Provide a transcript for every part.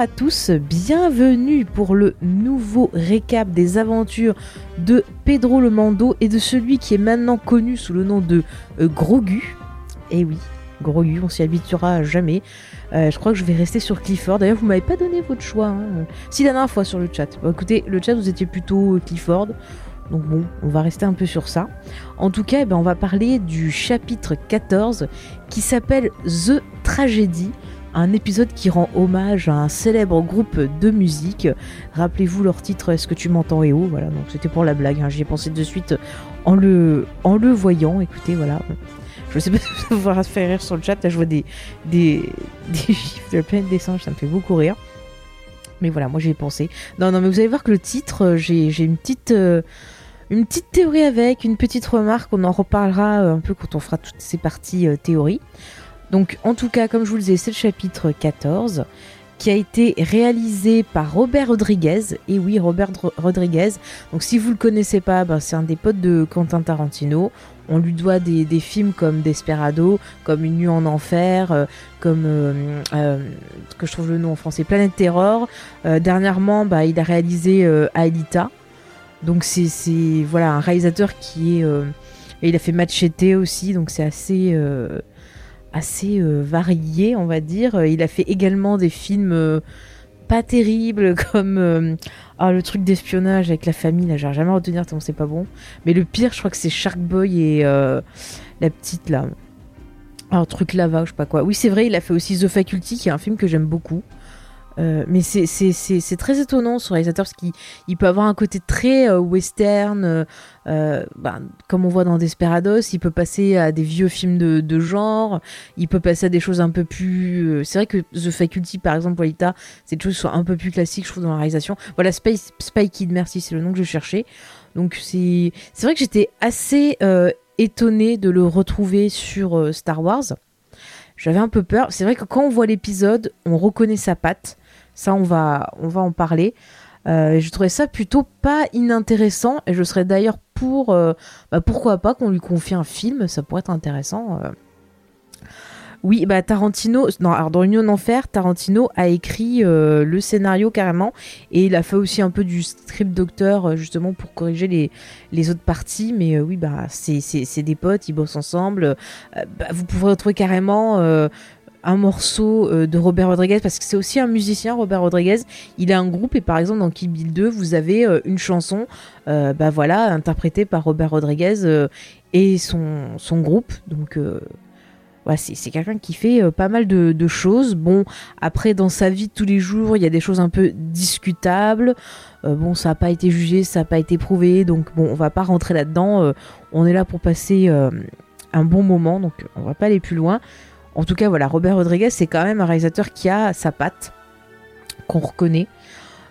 À tous, bienvenue pour le nouveau récap des aventures de Pedro le Mando et de celui qui est maintenant connu sous le nom de euh, Grogu. Eh oui, Grogu, on s'y habituera jamais. Euh, je crois que je vais rester sur Clifford. D'ailleurs, vous m'avez pas donné votre choix. hein. Si la dernière fois sur le chat. Bon, écoutez, le chat vous étiez plutôt euh, Clifford. Donc bon, on va rester un peu sur ça. En tout cas, eh ben, on va parler du chapitre 14 qui s'appelle The Tragedy un épisode qui rend hommage à un célèbre groupe de musique. Rappelez-vous leur titre Est-ce que tu m'entends et où Voilà, donc c'était pour la blague. hein. J'y ai pensé de suite en le, en le voyant. Écoutez, voilà. Je sais pas si ça va faire rire sur le chat. Là, je vois des, des, des gifs de plein de dessins. Ça me fait beaucoup rire. Mais voilà, moi j'y ai pensé. Non, non, mais vous allez voir que le titre, euh, j'ai une petite. euh, une petite théorie avec, une petite remarque, on en reparlera euh, un peu quand on fera toutes ces parties euh, théorie. Donc en tout cas, comme je vous le disais, c'est le chapitre 14 qui a été réalisé par Robert Rodriguez. Et oui, Robert Rodriguez. Donc si vous le connaissez pas, ben, c'est un des potes de Quentin Tarantino. On lui doit des, films comme Desperado, comme Une nuit en enfer, euh, comme euh, euh, que je trouve le nom en français, Planète Terror. Dernièrement, bah, il a réalisé Aelita. Donc c'est voilà un réalisateur qui est et il a fait Machete aussi, donc c'est assez assez euh, varié, on va dire. Euh, Il a fait également des films euh, pas terribles comme ah, le truc d'espionnage avec la famille, là, j'arrive jamais à retenir c'est pas bon. Mais le pire, je crois que c'est Shark Boy et la petite là. Un truc lava, je sais pas quoi. Oui, c'est vrai, il a fait aussi The Faculty, qui est un film que j'aime beaucoup. Euh, mais c'est- très étonnant ce réalisateur parce qu'il il peut avoir un côté très euh, western, euh, ben, comme on voit dans Desperados, il peut passer à des vieux films de, de genre, il peut passer à des choses un peu plus... c'est vrai que The Faculty, par exemple, Walita, c'est des choses qui sont un peu plus classiques, je trouve, dans la réalisation. Voilà, Spy, Spy Kid, merci, c'est le nom que je cherchais. Donc c'est vrai que j'étais assez étonnée de le retrouver sur Star Wars. J'avais un peu peur. C'est vrai que quand on voit l'épisode, on reconnaît sa patte. Ça, on va, en parler. Euh, je trouvais ça plutôt pas inintéressant. Et je serais d'ailleurs pour. euh, bah, pourquoi pas qu'on lui confie un film Ça pourrait être intéressant. euh. Oui, bah Tarantino. Non, alors dans Union Enfer, Tarantino a écrit le scénario carrément. Et il a fait aussi un peu du script docteur, justement, pour corriger les, autres parties. Mais oui, bah c'est des potes, ils bossent ensemble. Bah, vous pourrez retrouver carrément. Un morceau euh, de Robert Rodriguez parce que c'est aussi un musicien Robert Rodriguez. Il a un groupe et par exemple dans Kill Bill 2 vous avez euh, une chanson euh, bah voilà interprétée par Robert Rodriguez et son, groupe. Donc c'est quelqu'un qui fait pas mal de, choses. Bon après dans sa vie de tous les jours il y a des choses un peu discutables. Bon ça n'a pas été jugé ça n'a pas été prouvé. Donc bon on va pas rentrer là dedans on est là pour passer un bon moment. Donc on va pas aller plus loin en tout cas, voilà, Robert Rodriguez, c'est quand même un réalisateur qui a sa patte, qu'on reconnaît.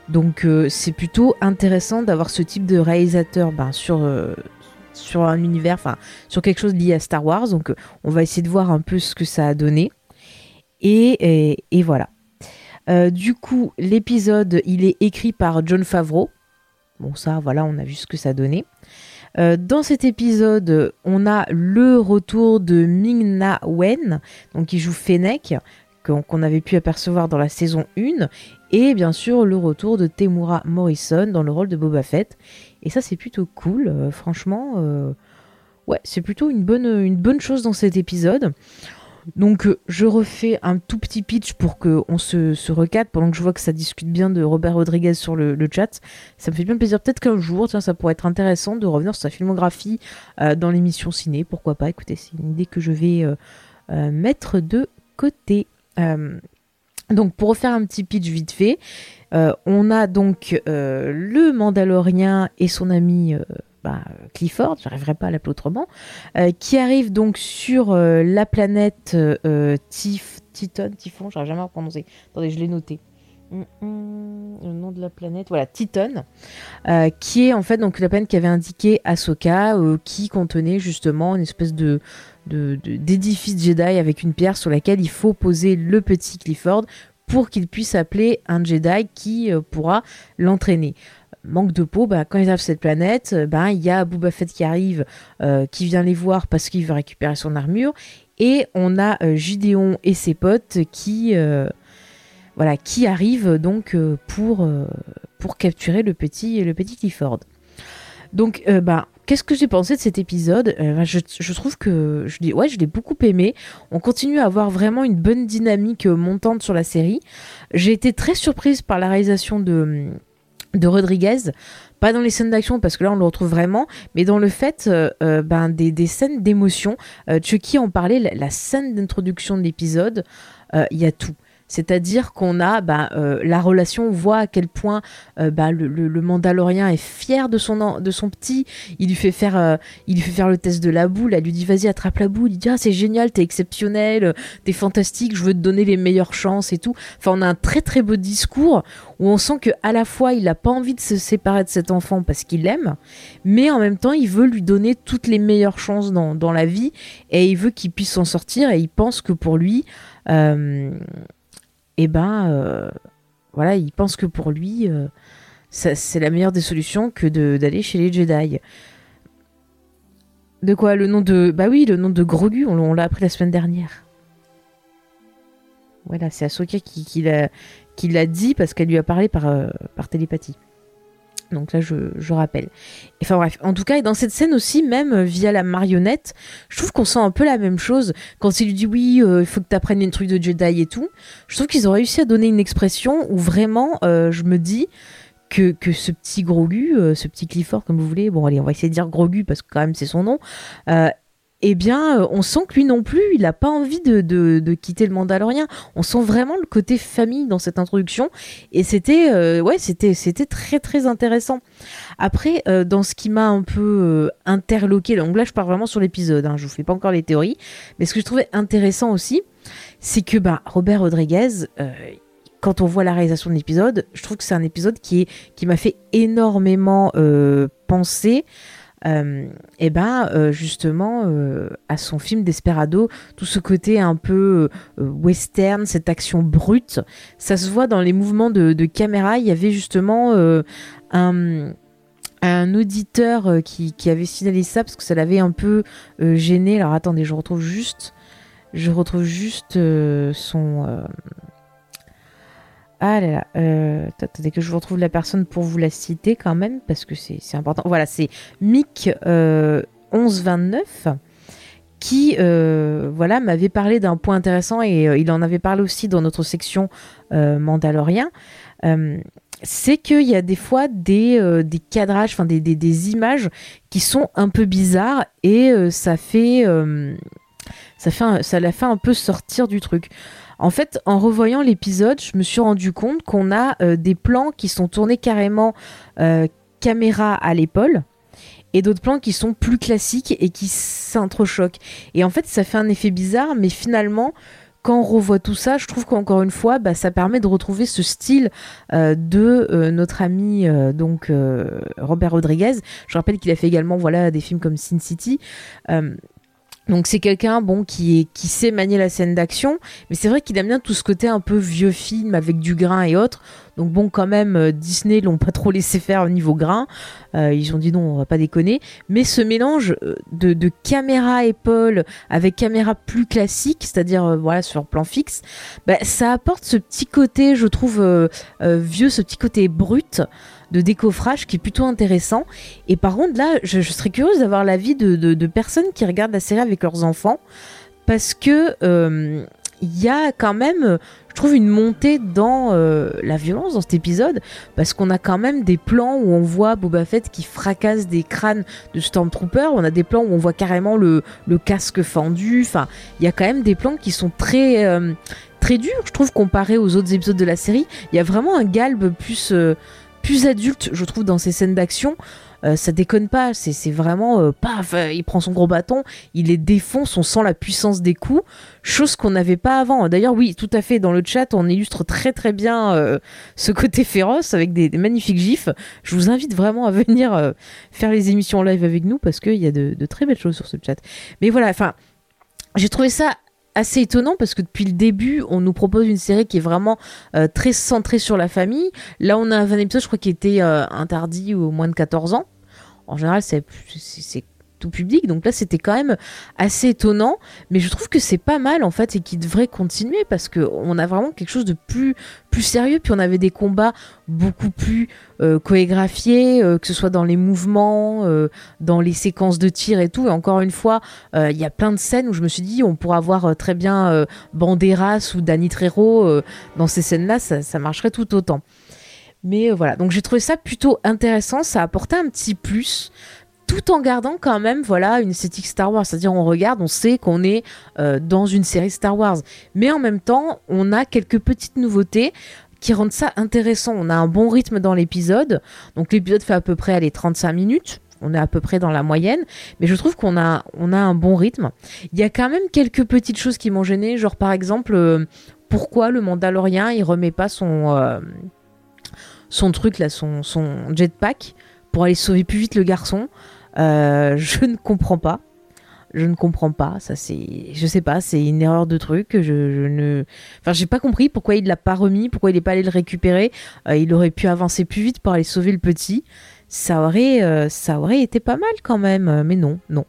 Donc, euh, c'est plutôt intéressant d'avoir ce type de réalisateur ben, sur, euh, sur un univers, enfin, sur quelque chose lié à Star Wars. Donc, euh, on va essayer de voir un peu ce que ça a donné. Et, voilà. Du coup, l'épisode, il est écrit par John Favreau. Bon, ça, voilà, on a vu ce que ça donnait. Euh, dans cet épisode, on a le retour de Ming-Na Wen, qui joue Fennec, qu'on avait pu apercevoir dans la saison 1, et bien sûr le retour de Temura Morrison dans le rôle de Boba Fett. Et ça, c'est plutôt cool, euh, franchement. euh, ouais, c'est plutôt une bonne chose dans cet épisode. Donc, euh, je refais un tout petit pitch pour qu'on se, se recadre pendant que je vois que ça discute bien de Robert Rodriguez sur le, chat. Ça me fait bien plaisir. Peut-être qu'un jour, ça pourrait être intéressant de revenir sur sa filmographie euh, dans l'émission ciné. Pourquoi pas? Écoutez, c'est une idée que je vais euh, mettre de côté. Donc, pour refaire un petit pitch vite fait, on a donc le Mandalorien et son ami bah, Clifford, j'arriverai pas à l'appeler autrement, euh, qui arrive donc sur euh, la planète euh, Titon, Typhon, j'arrive jamais à prononcer. Attendez, je l'ai noté. Mm, mm, le nom de la planète, voilà, Titan, euh, qui est en fait donc la planète qui avait indiqué Ahsoka, qui contenait justement une espèce de d'édifice Jedi avec une pierre sur laquelle il faut poser le petit Clifford pour qu'il puisse appeler un Jedi qui pourra l'entraîner. Manque de peau, bah, quand ils arrivent sur cette planète, bah, il y a Boba Fett qui arrive, qui vient les voir parce qu'il veut récupérer son armure, et on a Gideon et ses potes qui voilà, qui arrive donc euh, pour, euh, pour capturer le petit, le petit Clifford. Donc, euh, bah, qu'est-ce que j'ai pensé de cet épisode? Bah, je, trouve que je dis ouais, je l'ai beaucoup aimé. On continue à avoir vraiment une bonne dynamique montante sur la série. J'ai été très surprise par la réalisation de, de Rodriguez. Pas dans les scènes d'action parce que là on le retrouve vraiment, mais dans le fait ben, des, scènes d'émotion. Chucky en parlait, la scène d'introduction de l'épisode, il y a tout. C'est-à-dire qu'on a bah, euh, la relation, on voit à quel point euh, bah, le, le, Mandalorien est fier de son, de son petit. Il lui fait faire, euh, il lui fait faire le test de la boule. Elle lui dit vas-y attrape la boule. Il dit ah c'est génial, t'es exceptionnel, t'es fantastique, je veux te donner les meilleures chances et tout. Enfin on a un très très beau discours où on sent que à la fois il n'a pas envie de se séparer de cet enfant parce qu'il l'aime, mais en même temps il veut lui donner toutes les meilleures chances dans, dans la vie et il veut qu'il puisse s'en sortir et il pense que pour lui eh ben euh, voilà, il pense que pour lui, euh, c'est la meilleure des solutions que d'aller chez les Jedi. De quoi Le nom de. Bah oui, le nom de Grogu, on, l'a appris la semaine dernière. Voilà, c'est Ahsoka qui, l'a dit parce qu'elle lui a parlé par, euh, par télépathie. Donc là, je, rappelle. Enfin bref, en tout cas, et dans cette scène aussi, même euh, via la marionnette, je trouve qu'on sent un peu la même chose. Quand il lui dit oui, euh, il faut que tu apprennes une truc de Jedi et tout, je trouve qu'ils ont réussi à donner une expression où vraiment, euh, je me dis que, que ce petit Grogu, ce petit Clifford, comme vous voulez, bon allez, on va essayer de dire Grogu parce que quand même c'est son nom, eh bien, euh, on sent que lui non plus, il n'a pas envie de, quitter le Mandalorien. On sent vraiment le côté famille dans cette introduction, et c'était, euh, ouais, c'était, c'était très très intéressant. Après, euh, dans ce qui m'a un peu interloqué, donc là, je pars vraiment sur l'épisode. Hein, je vous fais pas encore les théories, mais ce que je trouvais intéressant aussi, c'est que bah, Robert Rodriguez quand on voit la réalisation de l'épisode, je trouve que c'est un épisode qui, qui m'a fait énormément penser et ben euh, justement euh, à son film Desperado, tout ce côté un peu western, cette action brute, ça se voit dans les mouvements de, caméra. Il y avait justement un auditeur qui, qui, avait signalé ça parce que ça l'avait un peu gêné. Alors attendez, je retrouve juste, je retrouve juste son, ah là là, euh, attendez que je vous retrouve la personne pour vous la citer quand même, parce que c'est important. Voilà, c'est Mick 1129 euh, qui euh, voilà m'avait parlé d'un point intéressant et il en avait parlé aussi dans notre section Mandalorien. c'est qu'il y a des fois des, des cadrages, enfin des, images qui sont un peu bizarres et ça fait ça fait ça la fait un peu sortir du truc. En fait, en revoyant l'épisode, je me suis rendu compte qu'on a euh, des plans qui sont tournés carrément euh, caméra à l'épaule et d'autres plans qui sont plus classiques et qui s'entrechoquent. Et en fait, ça fait un effet bizarre, mais finalement, quand on revoit tout ça, je trouve qu'encore une fois, bah, ça permet de retrouver ce style euh, de notre ami donc Robert Rodriguez. Je rappelle qu'il a fait également voilà des films comme Sin City. Donc c'est quelqu'un bon qui qui sait manier la scène d'action, mais c'est vrai qu'il aime bien tout ce côté un peu vieux film avec du grain et autres. Donc bon quand même euh, Disney l'ont pas trop laissé faire au niveau grain. Euh, ils ont dit non on va pas déconner. Mais ce mélange euh, de, de caméra épaule avec caméra plus classique, c'est-à-dire voilà sur plan fixe, bah, ça apporte ce petit côté je trouve vieux, ce petit côté brut de décoffrage qui est plutôt intéressant. Et par contre, là, je, serais curieuse d'avoir l'avis de, de, personnes qui regardent la série avec leurs enfants. Parce que euh, il y a quand même, je trouve, une montée dans euh, la violence dans cet épisode, parce qu'on a quand même des plans où on voit Boba Fett qui fracasse des crânes de Stormtroopers, on a des plans où on voit carrément le, casque fendu, enfin, il y a quand même des plans qui sont très, euh, très durs, je trouve, comparé aux autres épisodes de la série. Il y a vraiment un galbe plus plus adulte, je trouve, dans ces scènes d'action. euh, ça déconne pas. C'est vraiment euh, paf, il prend son gros bâton, il les défonce, on sent la puissance des coups, chose qu'on n'avait pas avant. D'ailleurs, oui, tout à fait. Dans le chat, on illustre très très bien ce côté féroce avec des, magnifiques gifs. Je vous invite vraiment à venir faire les émissions live avec nous parce qu'il y a de, de très belles choses sur ce chat. Mais voilà, enfin j'ai trouvé ça assez étonnant parce que depuis le début, on nous propose une série qui est vraiment euh, très centrée sur la famille. Là, on a un épisode, je crois, qui était euh, interdit aux moins de 14 ans. En général, c'est tout public. Donc là, c'était quand même assez étonnant. Mais je trouve que c'est pas mal en fait et qu'il devrait continuer parce que on a vraiment quelque chose de plus plus sérieux. Puis on avait des combats beaucoup plus euh, chorégraphiés, euh, que ce soit dans les mouvements, euh, dans les séquences de tir et tout. Et encore une fois, il y a plein de scènes où je me suis dit on pourrait avoir très bien Banderas ou Danny Trejo dans ces scènes-là, ça marcherait tout autant. Mais voilà, donc j'ai trouvé ça plutôt intéressant, ça apportait un petit plus tout en gardant quand même voilà une esthétique Star Wars. C'est-à-dire on regarde, on sait qu'on est euh, dans une série Star Wars, mais en même temps on a quelques petites nouveautés qui rendent ça intéressant. On a un bon rythme dans l'épisode, donc l'épisode fait à peu près les 35 minutes. On est à peu près dans la moyenne, mais je trouve qu'on a, un bon rythme. Il y a quand même quelques petites choses qui m'ont gêné, genre par exemple, euh, pourquoi le Mandalorien il remet pas son, euh, truc là, son jetpack pour aller sauver plus vite le garçon? Euh, je ne comprends pas. Je ne comprends pas. Ça, c'est, je sais pas, c'est une erreur de truc. Je, je ne, enfin, j'ai pas compris pourquoi il l'a pas remis, pourquoi il n'est pas allé le récupérer. Euh, il aurait pu avancer plus vite pour aller sauver le petit. Ça aurait, euh, ça aurait été pas mal quand même, mais non, non.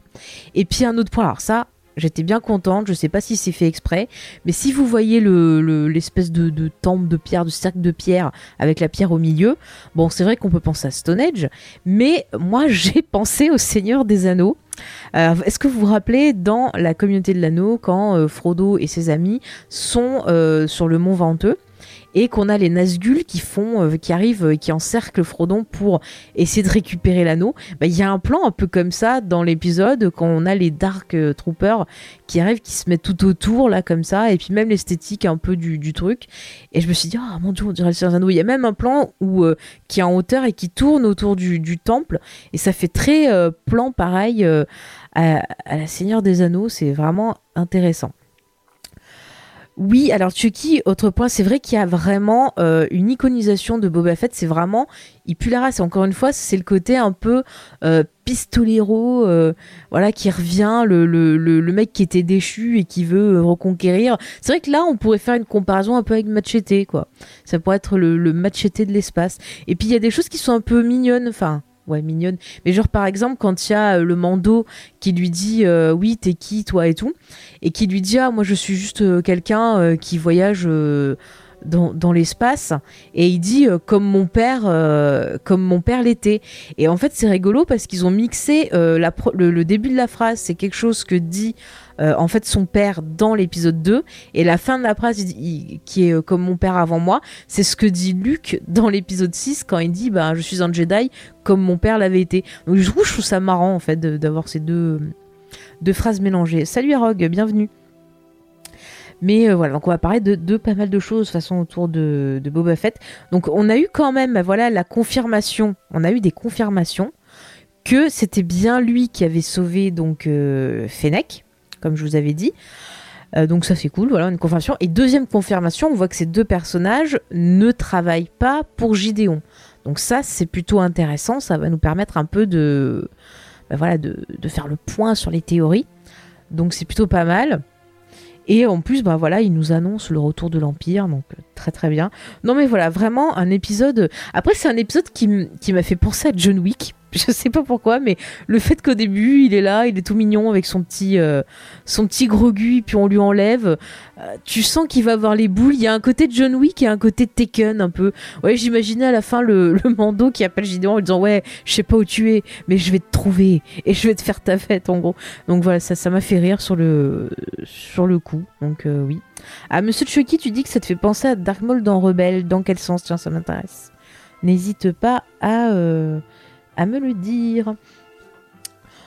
Et puis un autre point. Alors ça, J'étais bien contente, je sais pas si c'est fait exprès, mais si vous voyez l'espèce le, de, temple de pierre, de cercle de pierre avec la pierre au milieu, bon c'est vrai qu'on peut penser à Stonehenge, mais moi j'ai pensé au Seigneur des Anneaux. Euh, est-ce que vous vous rappelez dans la communauté de l'anneau quand euh, Frodo et ses amis sont euh, sur le mont Venteux? Et qu'on a les Nazgûl qui font, euh, qui arrivent, euh, qui encerclent Frodon pour essayer de récupérer l'anneau. Bah, il y a un plan un peu comme ça dans l'épisode quand on a les Dark euh, Troopers qui arrivent, qui se mettent tout autour là comme ça, et puis même l'esthétique un peu du, truc. Et je me suis dit, ah mon dieu, on dirait le Seigneur des Anneaux. Il y a même un plan où qui est en hauteur et qui tourne autour du, temple, et ça fait très plan pareil à la Seigneur des Anneaux. C'est vraiment intéressant. Oui, alors Chucky, autre point, c'est vrai qu'il y a vraiment euh, une iconisation de Boba Fett, c'est vraiment, il pue la race. encore une fois, c'est le côté un peu euh, pistolero, euh, voilà, qui revient, le, le, le, mec qui était déchu et qui veut reconquérir. C'est vrai que là, on pourrait faire une comparaison un peu avec Machete, quoi. Ça pourrait être le, le Machete de l'espace. Et puis il y a des choses qui sont un peu mignonnes, enfin ouais mignonne. Mais genre par exemple quand il y a euh, le Mando qui lui dit euh, oui t'es qui toi et tout et qui lui dit ah moi je suis juste euh, quelqu'un qui voyage dans, dans l'espace et il dit comme mon père comme mon père l'était. Et en fait c'est rigolo parce qu'ils ont mixé la, le, le, début de la phrase. C'est quelque chose que dit euh, en fait son père dans l'épisode 2 et la fin de la phrase qui est euh, comme mon père avant moi, c'est ce que dit Luke dans l'épisode 6 quand il dit bah je suis un Jedi comme mon père l'avait été. Donc je trouve, ça marrant en fait d'avoir ces deux, deux phrases mélangées. Salut Arog, bienvenue. Mais euh, voilà, donc on va parler de, pas mal de choses de façon autour de, Boba Fett. Donc on a eu quand même, voilà, la confirmation. On a eu des confirmations que c'était bien lui qui avait sauvé donc Fennec comme je vous avais dit. Euh, donc ça c'est cool, voilà une confirmation. Et deuxième confirmation, on voit que ces deux personnages ne travaillent pas pour Gideon. Donc ça c'est plutôt intéressant, ça va nous permettre un peu de, bah voilà, de, faire le point sur les théories. Donc c'est plutôt pas mal. Et en plus, bah voilà, il nous annonce le retour de l'Empire, donc euh, très très bien. Non mais voilà, vraiment un épisode. Après c'est un épisode qui m'a fait penser à John Wick je sais pas pourquoi, mais le fait qu'au début il est là, il est tout mignon avec son petit, euh, son petit gros gu, puis on lui enlève, euh, tu sens qu'il va avoir les boules. Il y a un côté John Wick et un côté de Taken un peu. Ouais, j'imaginais à la fin le, le Mando qui appelle Gideon en disant ouais, je sais pas où tu es, mais je vais te trouver et je vais te faire ta fête en gros. Donc voilà, ça, ça m'a fait rire sur le, sur le coup. Donc euh, oui. Ah, Monsieur Chucky, tu dis que ça te fait penser à Dark Maul dans Rebelle. Dans quel sens? Tiens, ça m'intéresse. N'hésite pas à à me le dire.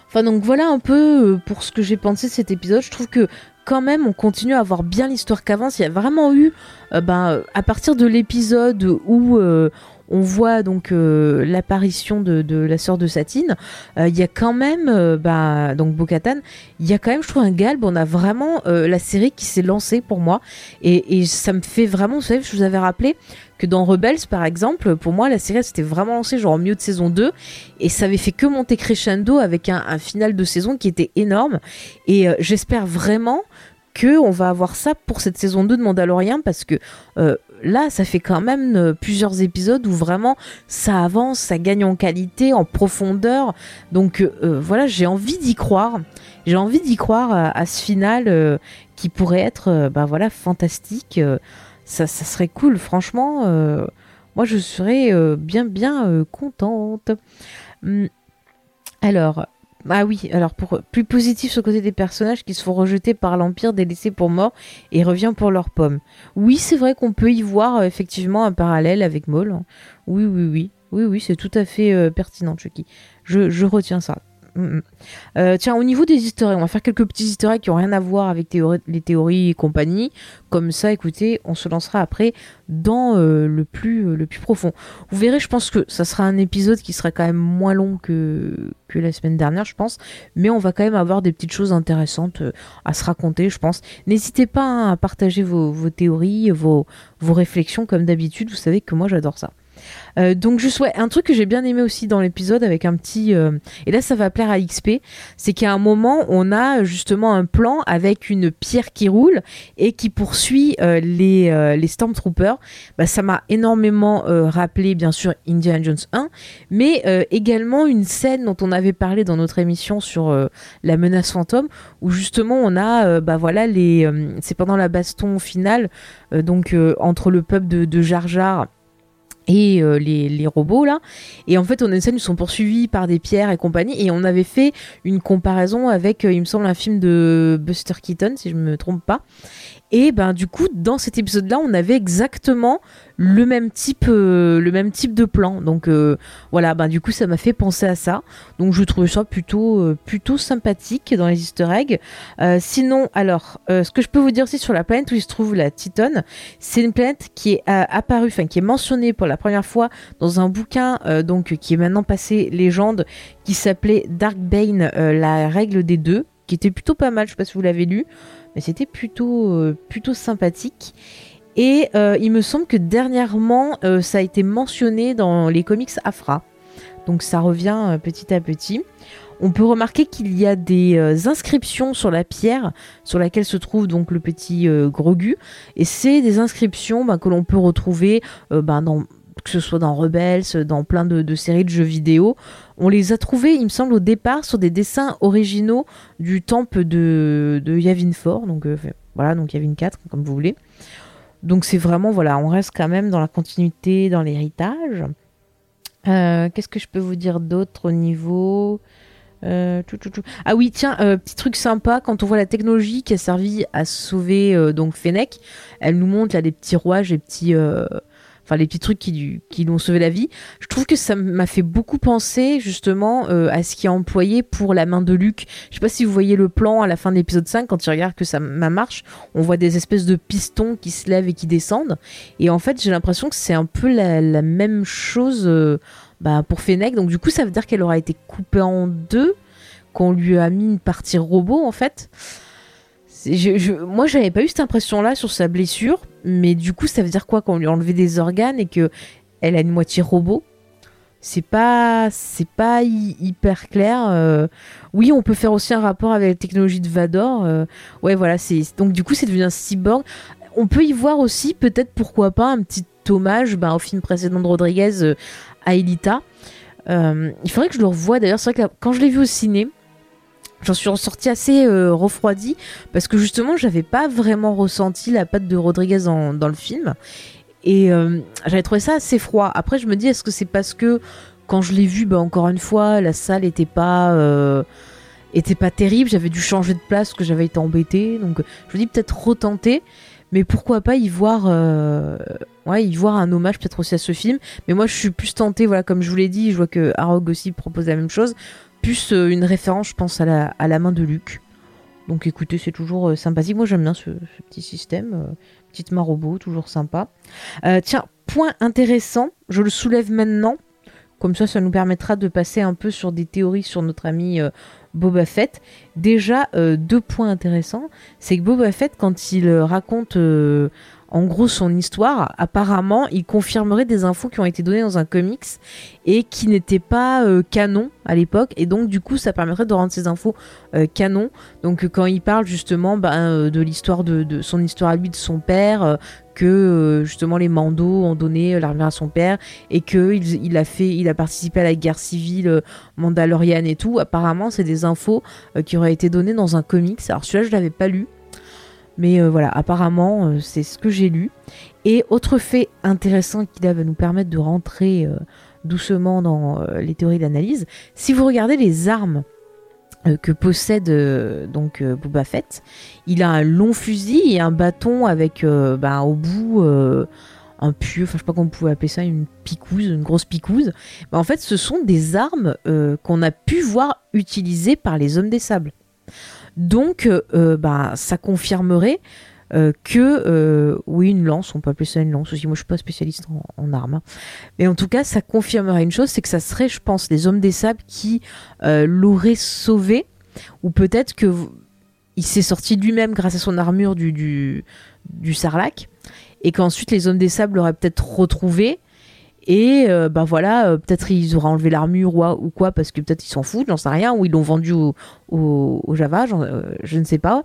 Enfin donc voilà un peu euh, pour ce que j'ai pensé de cet épisode. Je trouve que quand même on continue à avoir bien l'histoire qu'avance. Il y a vraiment eu, euh, ben, à partir de l'épisode où euh, on voit donc euh, l'apparition de, la sœur de Satine, euh, il y a quand même, euh, bah, donc Bokatan, il y a quand même, je trouve, un galbe. On a vraiment la série qui s'est lancée pour moi. Et, ça me fait vraiment, vous savez, je vous avais rappelé que dans Rebels, par exemple, pour moi, la série s'était vraiment lancée genre au milieu de saison 2 et ça avait fait que monter crescendo avec un, final de saison qui était énorme. Et j'espère vraiment que on va avoir ça pour cette saison 2 de Mandalorian parce que là, ça fait quand même euh, plusieurs épisodes où vraiment ça avance, ça gagne en qualité, en profondeur. Donc euh, euh, voilà, j'ai envie d'y croire. J'ai envie d'y croire à, ce final qui pourrait être, bah voilà, fantastique. Ça, ça, serait cool, franchement. moi, je serais bien, bien contente. Hum, alors, ah oui, alors pour plus positif le côté des personnages qui se font rejeter par l'Empire, délaissés pour mort et revient pour leurs pommes. Oui, c'est vrai qu'on peut y voir euh, effectivement un parallèle avec Maul. Oui, oui, oui. Oui, oui, c'est tout à fait euh, pertinent, Chucky. je retiens ça. Mm, mm. Euh, tiens, au niveau des easter on va faire quelques petits easter qui ont rien à voir avec les théories et compagnie. Comme ça, écoutez, on se lancera après dans euh, le, plus, euh, le plus profond. Vous verrez, je pense que ça sera un épisode qui sera quand même moins long que, la semaine dernière, je pense. Mais on va quand même avoir des petites choses intéressantes à se raconter, je pense. N'hésitez pas hein, à partager vos, théories, vos réflexions, comme d'habitude. Vous savez que moi, j'adore ça. Euh, donc je souhaite un truc que j'ai bien aimé aussi dans l'épisode avec un petit euh, et là ça va plaire à XP, c'est qu'à un moment on a justement un plan avec une pierre qui roule et qui poursuit euh, les les Stormtroopers. Bah, ça m'a énormément rappelé bien sûr Indiana Jones 1, mais également une scène dont on avait parlé dans notre émission sur la menace fantôme où justement on a bah voilà les c'est pendant la baston finale donc entre le peuple de, de Jar Jar et euh, les, les, robots là. Et en fait on scène ils sont poursuivis par des pierres et compagnie. Et on avait fait une comparaison avec euh, il me semble un film de Buster Keaton si je me trompe pas et ben du coup, dans cet épisode-là, on avait exactement le même type, euh, le même type de plan. Donc euh, voilà, ben du coup, ça m'a fait penser à ça. Donc je trouvais ça plutôt, euh, plutôt sympathique dans les Easter eggs. sinon, alors, ce que je peux vous dire aussi sur la planète où il se trouve la Titan, c'est une planète qui est apparue, enfin qui est mentionnée pour la première fois dans un bouquin, donc qui est maintenant passé légende, qui s'appelait Dark Bane, la règle des deux, qui était plutôt pas mal. Je sais pas si vous l'avez lu mais c'était plutôt, euh, plutôt sympathique. Et euh, il me semble que dernièrement, euh, ça a été mentionné dans les comics Afra. Donc ça revient petit à petit. On peut remarquer qu'il y a des inscriptions sur la pierre sur laquelle se trouve donc le petit Grogu. Et c'est des inscriptions bah, que l'on peut retrouver bah, dans que ce soit dans Rebels, dans plein de, séries de jeux vidéo. On les a trouvés, il me semble, au départ sur des dessins originaux du temple de, Yavin 4. Donc euh, voilà, donc Yavin 4, comme vous voulez. Donc c'est vraiment, voilà, on reste quand même dans la continuité, dans l'héritage. Euh, qu'est-ce que je peux vous dire d'autre au niveau euh, Ah oui, tiens, petit truc sympa, quand on voit la technologie qui a servi à sauver Fennec, elle nous montre là des petits rouages et petits enfin les petits trucs qui, qui lui ont sauvé la vie. Je trouve que ça m'a fait beaucoup penser justement euh, à ce qui est employé pour la main de Luc. Je sais pas si vous voyez le plan à la fin de l'épisode 5 quand il regarde que ça marche, on voit des espèces de pistons qui se lèvent et qui descendent. Et en fait, j'ai l'impression que c'est un peu la, même chose euh, bah, pour Fennec. Donc du coup, ça veut dire qu'elle aura été coupée en deux, qu'on lui a mis une partie robot en fait. Je, moi, j'avais pas eu cette impression-là sur sa blessure, mais du coup, ça veut dire quoi qu'on lui a enlevé des organes et que elle a une moitié robot? C'est pas, c'est pas hyper clair. Euh. Oui, on peut faire aussi un rapport avec la technologie de Vador. Euh. Ouais, voilà. Donc du coup, c'est devenu un cyborg. On peut y voir aussi, peut-être pourquoi pas, un petit hommage bah, au film précédent de Rodriguez euh, à Elita. il faudrait que je le revoie. D'ailleurs, c'est vrai que quand je l'ai vu au ciné j'en suis ressortie assez euh, refroidie parce que justement j'avais pas vraiment ressenti la patte de Rodriguez dans, le film. Et euh, j'avais trouvé ça assez froid. Après je me dis est-ce que c'est parce que quand je l'ai vu, bah, encore une fois la salle était pas euh, était pas terrible, j'avais dû changer de place que j'avais été embêtée. Donc je me dis peut-être retenter. Mais pourquoi pas y voir ouais, y voir un hommage peut-être aussi à ce film. Mais moi je suis plus tentée voilà comme je vous l'ai dit je vois que Arog aussi propose la même chose plus euh, une référence, je pense, à la, main de Luc. Donc écoutez, c'est toujours euh, sympathique. Moi j'aime bien ce, petit système. Euh, petite main robot, toujours sympa. tiens, points intéressants, je le soulève maintenant. Comme ça, ça nous permettra de passer un peu sur des théories sur notre ami Boba Fett. Déjà, deux points intéressants. C'est que Boba Fett, quand il raconte en gros son histoire, apparemment, il confirmerait des infos qui ont été données dans un comics et qui n'étaient pas euh, canon à l'époque. Et donc, du coup, ça permettrait de rendre ces infos euh, canon. Donc, quand il parle justement ben, euh, de l'histoire de, son histoire à lui, de son père, que justement les Mandos ont donné l'armure à son père et que il, a fait, il a participé à la guerre civile mandalorienne et tout. Apparemment, c'est des infos qui auraient été données dans un comics. Alors celui-là, je l'avais pas lu. Mais euh, voilà, apparemment, euh, c'est ce que j'ai lu. Et autre fait intéressant qui va nous permettre de rentrer euh, doucement dans les théories d'analyse, si vous regardez les armes que possède donc Boba Fett, il a un long fusil et un bâton avec ben, au bout un pieu, enfin je sais pas comment on pouvait appeler ça, une picouse, une grosse picouse. Ben, en fait, ce sont des armes qu'on a pu voir utilisées par les hommes des sables. Donc, euh, euh, bah, ça confirmerait euh, que oui une lance on peut appeler ça une lance aussi moi je suis pas spécialiste en, armes hein. mais en tout cas ça confirmerait une chose c'est que ça serait je pense les hommes des sables qui l'auraient sauvé ou peut-être que il s'est sorti lui-même grâce à son armure du, du, du sarlac et qu'ensuite les hommes des sables l'auraient peut-être retrouvé et bah voilà, euh, peut-être ils auraient enlevé l'armure ou, quoi, parce que peut-être ils s'en foutent, j'en sais rien, ou ils l'ont vendu au, Java, euh, je ne sais pas.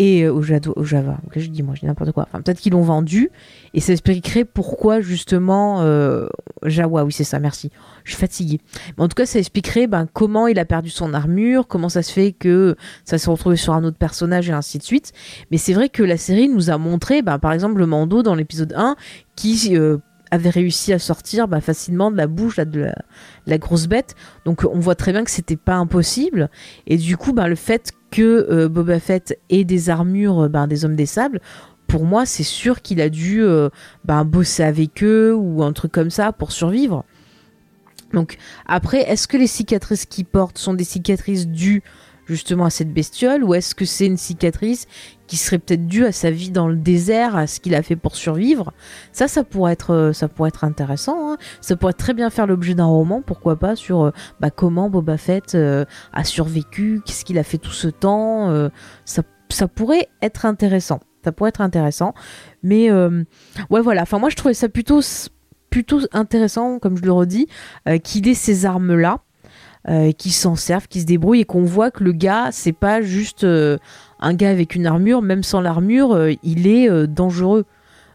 Et au, au, Java, ok, je dis moi, je dis n'importe quoi. Enfin, peut-être qu'ils l'ont vendu, et ça expliquerait pourquoi justement Jawa, oui c'est ça, merci. Je suis fatiguée. Mais en tout cas, ça expliquerait ben, comment il a perdu son armure, comment ça se fait que ça s'est retrouvé sur un autre personnage et ainsi de suite. Mais c'est vrai que la série nous a montré, ben, par exemple, le Mando dans l'épisode 1, qui avait réussi à sortir bah, facilement de la bouche de, la, grosse bête. Donc on voit très bien que c'était pas impossible. Et du coup, bah, le fait que euh, Boba Fett ait des armures bah, des hommes des sables, pour moi, c'est sûr qu'il a dû euh, bosser avec eux ou un truc comme ça pour survivre. Donc après, est-ce que les cicatrices qu'il porte sont des cicatrices dues justement à cette bestiole ou est-ce que c'est une cicatrice qui serait peut-être due à sa vie dans le désert, à ce qu'il a fait pour survivre? Ça, ça pourrait être, euh, ça pourrait être intéressant. Hein. ça pourrait très bien faire l'objet d'un roman, pourquoi pas, sur euh, bah, comment Boba Fett euh, a survécu, qu'est-ce qu'il a fait tout ce temps. ça, ça pourrait être intéressant. Ça pourrait être intéressant. Mais ouais, voilà. Enfin, moi, je trouvais ça plutôt plutôt intéressant, comme je le redis, qu'il ait ces armes-là. Euh, qui s'en servent, qui se débrouillent et qu'on voit que le gars, c'est pas juste euh, un gars avec une armure, même sans l'armure, euh, il est dangereux.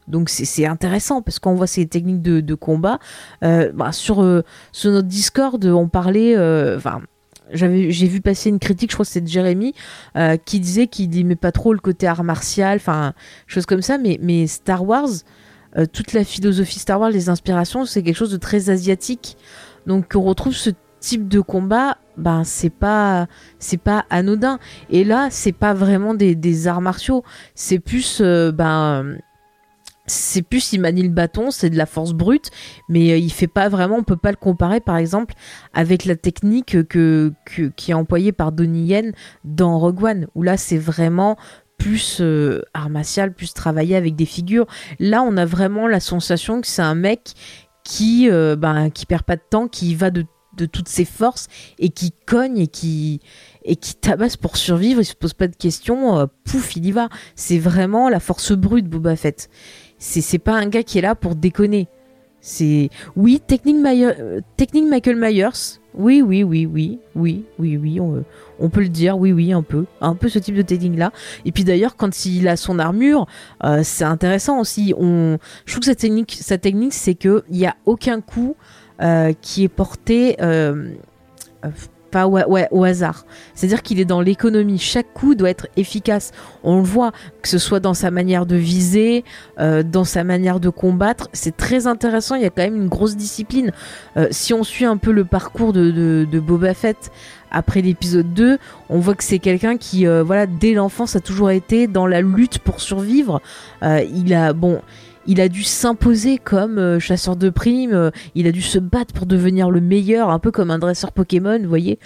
Donc c'est intéressant parce qu'on voit ces techniques de, combat. Bah, sur, sur notre Discord, on parlait. Enfin, j'ai vu passer une critique, je crois que c'était de Jérémy, qui disait qu'il n'aimait pas trop le côté art martial, enfin, chose comme ça. Mais, mais Star Wars, toute la philosophie Star Wars, les inspirations, c'est quelque chose de très asiatique. Donc on retrouve ce type de combat, ben c'est pas c'est pas anodin. Et là, c'est pas vraiment des, arts martiaux, c'est plus euh, ben c'est plus il manie le bâton, c'est de la force brute, mais euh, il fait pas vraiment, on peut pas le comparer par exemple avec la technique que, qui est employée par Donnie Yen dans Rogue One, où là c'est vraiment plus euh, art martial, plus travaillé avec des figures. Là, on a vraiment la sensation que c'est un mec qui ben, qui perd pas de temps, qui va de de toutes ses forces et qui cogne et qui et qui tabasse pour survivre, il se pose pas de questions, euh, pouf, il y va. C'est vraiment la force brute Boba Fett. C'est c'est pas un gars qui est là pour déconner. C'est oui, technique, euh, Michael Myers. Oui, oui, oui, oui, oui, oui, oui, on, peut le dire, oui, oui, un peu, un peu ce type de technique là. Et puis d'ailleurs, quand il a son armure, euh, c'est intéressant aussi. On, je trouve que sa technique, technique, c'est que il y a aucun coup qui est porté euh, euh, pas au hasard. C'est-à-dire qu'il est dans l'économie. Chaque coup doit être efficace. On le voit, que ce soit dans sa manière de viser, dans sa manière de combattre. C'est très intéressant. Il y a quand même une grosse discipline. si on suit un peu le parcours de, de Boba Fett après l'épisode 2, on voit que c'est quelqu'un qui, voilà, dès l'enfance a toujours été dans la lutte pour survivre. il a, bon, il a dû s'imposer comme euh, chasseur de primes, euh, il a dû se battre pour devenir le meilleur, un peu comme un dresseur Pokémon, vous voyez.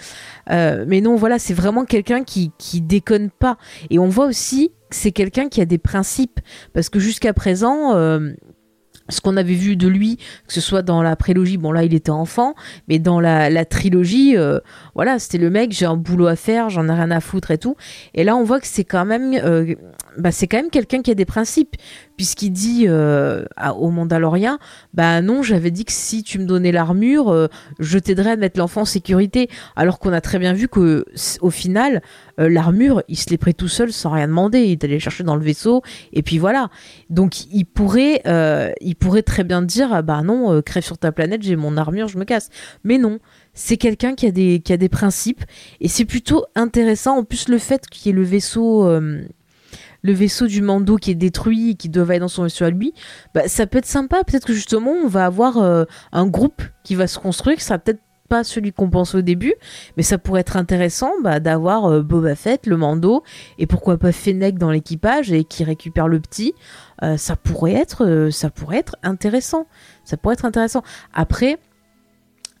Euh, mais non, voilà, c'est vraiment quelqu'un qui, qui déconne pas. Et on voit aussi que c'est quelqu'un qui a des principes, parce que jusqu'à présent, ce qu'on avait vu de lui, que ce soit dans la prélogie, bon là il était enfant, mais dans la, trilogie, euh, voilà, c'était le mec, j'ai un boulot à faire, j'en ai rien à foutre et tout. Et là on voit que c'est quand même, bah, c'est quand même quelqu'un qui a des principes, puisqu'il dit euh, au Mandalorien, bah non, j'avais dit que si tu me donnais l'armure, je t'aiderais à mettre l'enfant en sécurité, alors qu'on a très bien vu que au final, l'armure, il se l'est pris tout seul sans rien demander, il est allé chercher dans le vaisseau, et puis voilà. Donc il pourrait, il pourrait très bien dire ah bah non, euh, crève sur ta planète, j'ai mon armure, je me casse. Mais non, c'est quelqu'un qui a des qui a des principes et c'est plutôt intéressant. En plus, le fait qu'il y ait le vaisseau euh, le vaisseau du Mando qui est détruit, qui doit aller dans son vaisseau à lui, bah, ça peut être sympa. Peut-être que justement, on va avoir euh, un groupe qui va se construire, qui sera peut-être pas celui qu'on pense au début, mais ça pourrait être intéressant bah, d'avoir Boba Fett, le Mando, et pourquoi pas Fennec dans l'équipage et qui récupère le petit. Euh, euh, ça pourrait être intéressant. Ça pourrait être intéressant. Après,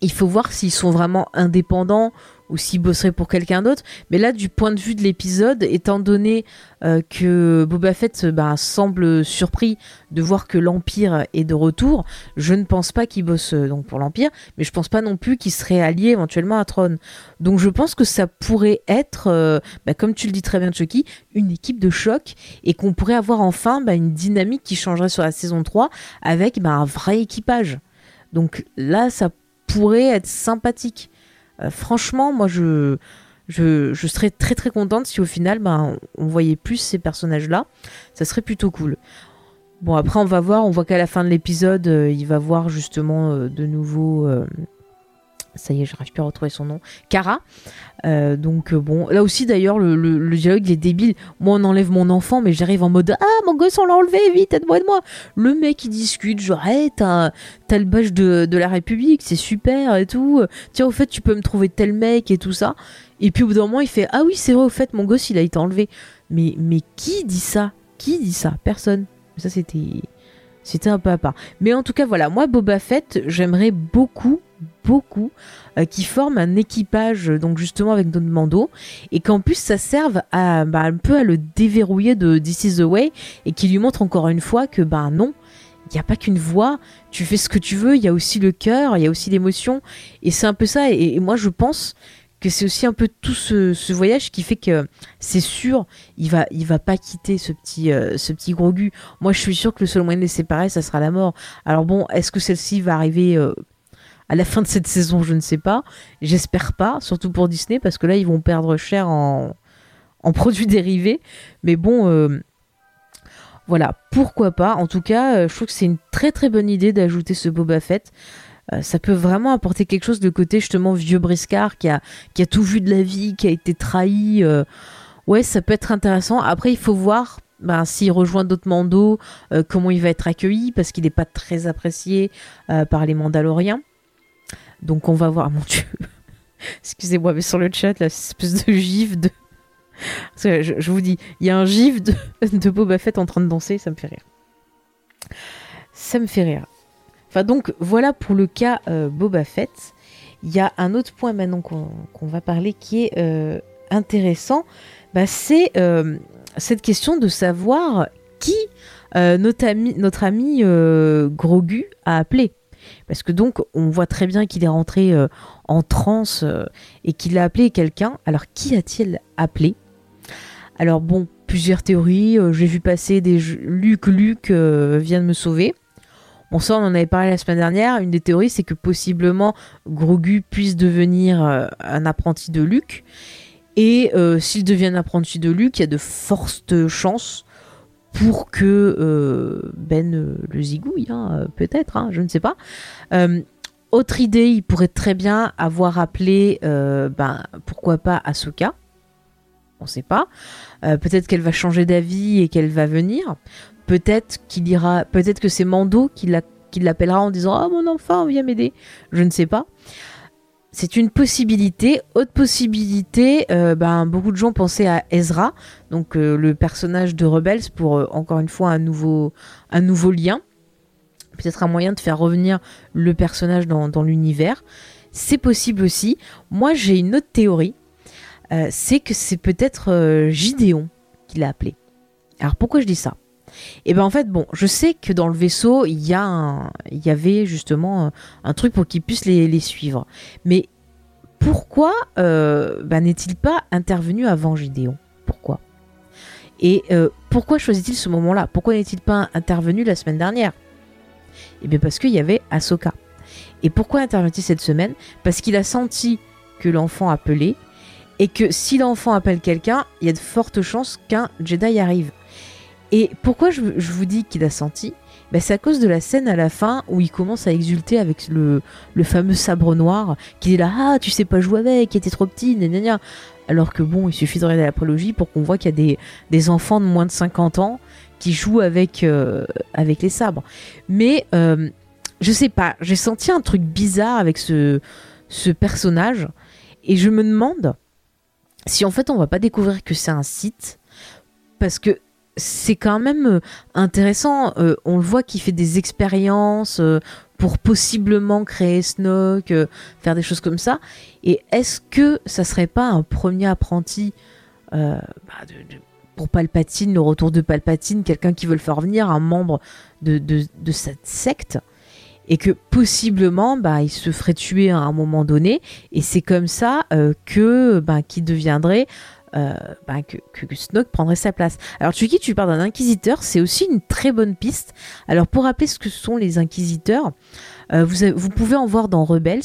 il faut voir s'ils sont vraiment indépendants ou s'ils bosseraient pour quelqu'un d'autre. Mais là, du point de vue de l'épisode, étant donné euh, que Boba Fett bah, semble surpris de voir que l'Empire est de retour, je ne pense pas qu'il bosse euh, donc pour l'Empire, mais je pense pas non plus qu'il serait allié éventuellement à Tron. Donc je pense que ça pourrait être, euh, bah, comme tu le dis très bien Chucky, une équipe de choc et qu'on pourrait avoir enfin bah, une dynamique qui changerait sur la saison 3 avec un vrai équipage. Donc là, ça pourrait être sympathique. Euh, franchement, moi, je, je, serais très très contente si au final, ben, on voyait plus ces personnages-là. Ça serait plutôt cool. Bon, après, on va voir. On voit qu'à la fin de l'épisode, euh, il va voir justement euh, de nouveau ça y est, je n'arrive plus à retrouver son nom, Kara. Euh, donc euh, bon, là aussi d'ailleurs, le, dialogue il est débile. Moi, on enlève mon enfant, mais j'arrive en mode Ah, mon gosse, on l'a enlevé, vite, aide-moi, aide-moi. Le mec, il discute, genre, hey, t'as, le badge de, la République, c'est super et tout. Tiens, au fait, tu peux me trouver tel mec et tout ça. Et puis au bout d'un moment, il fait Ah oui, c'est vrai, au fait, mon gosse, il a été enlevé. Mais, mais qui dit ça? Qui dit ça? Personne. Ça, c'était. C'était un peu à part. Mais en tout cas, voilà, moi, Boba Fett, j'aimerais beaucoup beaucoup, euh, qui forment un équipage, donc justement avec notre Mando, et qu'en plus ça serve à, bah, un peu à le déverrouiller de This is the way, et qui lui montre encore une fois que, ben non, il n'y a pas qu'une voix, tu fais ce que tu veux, il y a aussi le cœur, il y a aussi l'émotion, et c'est un peu ça, et, moi je pense que c'est aussi un peu tout ce, voyage qui fait que c'est sûr, il va, il va pas quitter ce petit, euh, ce petit gros gu. Moi, je suis sûr que le seul moyen de les séparer, ça sera la mort. Alors bon, est-ce que celle-ci va arriver euh, à la fin de cette saison, je ne sais pas. J'espère pas, surtout pour Disney, parce que là, ils vont perdre cher en, produits dérivés. Mais bon, euh, voilà, pourquoi pas? En tout cas, euh, je trouve que c'est une très très bonne idée d'ajouter ce Boba Fett. Euh, ça peut vraiment apporter quelque chose de côté justement vieux briscard qui a, tout vu de la vie, qui a été trahi. ouais, ça peut être intéressant. Après, il faut voir ben, s'il rejoint d'autres mandos, comment il va être accueilli, parce qu'il n'est pas très apprécié par les Mandaloriens. Donc on va voir, mon dieu. Excusez-moi, mais sur le chat, la espèce de gif de. Je, vous dis, il y a un gif de, Boba Fett en train de danser, ça me fait rire. Ça me fait rire. Enfin, donc voilà pour le cas euh, Boba Fett. Il y a un autre point maintenant qu'on va parler qui est euh, intéressant. Bah, c'est euh, cette question de savoir qui notre ami Grogu a appelé. Parce que donc, on voit très bien qu'il est rentré euh, en transe euh, et qu'il a appelé quelqu'un. Alors, qui a-t-il appelé? Alors, bon, plusieurs théories. Euh, j'ai vu passer des. Luc, Luc vient de me sauver. Bon, ça, on en avait parlé la semaine dernière. Une des théories, c'est que possiblement Grogu puisse devenir un apprenti de Luc. Et s'il devient un apprenti de Luc, il y a de fortes chances pour que euh, Ben euh, le zigouille, hein, euh, peut-être, hein, je ne sais pas. autre idée, il pourrait très bien avoir appelé, ben, pourquoi pas Asuka. On ne sait pas. peut-être qu'elle va changer d'avis et qu'elle va venir. Peut-être qu'il ira, peut-être que c'est Mando qui l'appellera en disant Ah mon enfant, viens m'aider. Je ne sais pas. C'est une possibilité. Autre possibilité, euh, ben, beaucoup de gens pensaient à Ezra, donc euh, le personnage de Rebels, pour euh, encore une fois un nouveau, un nouveau lien. Peut-être un moyen de faire revenir le personnage dans, l'univers. C'est possible aussi. Moi, j'ai une autre théorie. c'est que c'est peut-être Gideon qui l'a appelé. Alors pourquoi je dis ça? Et ben en fait, bon, je sais que dans le vaisseau, il y, y avait justement un, truc pour qu'ils puissent les, suivre. Mais pourquoi euh, ben, n'est-il pas intervenu avant Gideon Pourquoi? Et euh, pourquoi choisit-il ce moment-là? Pourquoi n'est-il pas intervenu la semaine dernière? Eh bien parce qu'il y avait Ahsoka. Et pourquoi intervient-il cette semaine? Parce qu'il a senti que l'enfant appelait et que si l'enfant appelle quelqu'un, il y a de fortes chances qu'un Jedi arrive. Et pourquoi je, vous dis qu'il a senti ben, C'est à cause de la scène à la fin où il commence à exulter avec le, fameux sabre noir, qui est là, ah, tu sais pas jouer avec, qui était trop petit, gna, Alors que bon, il suffit de regarder la prélogie pour qu'on voit qu'il y a des, enfants de moins de 50 ans qui jouent avec, euh, les sabres. Mais euh, je sais pas, j'ai senti un truc bizarre avec ce, ce personnage. Et je me demande si en fait on va pas découvrir que c'est un site. Parce que c'est quand même euh, intéressant. Euh, on le voit qu'il fait des expériences euh, pour possiblement créer Snoke, faire des choses comme ça. Et est-ce que ça serait pas un premier apprenti bah, pour Palpatine, le retour de Palpatine, quelqu'un qui veut le faire venir, un membre de, cette secte et que possiblement bah, il se ferait tuer à un moment donné et c'est comme ça que bah, qui deviendrait euh, bah, que, que, Snoke prendrait sa place. Alors tu dis tu parles d'un inquisiteur, c'est aussi une très bonne piste. Alors pour rappeler ce que sont les inquisiteurs, euh, vous, pouvez en voir dans Rebels.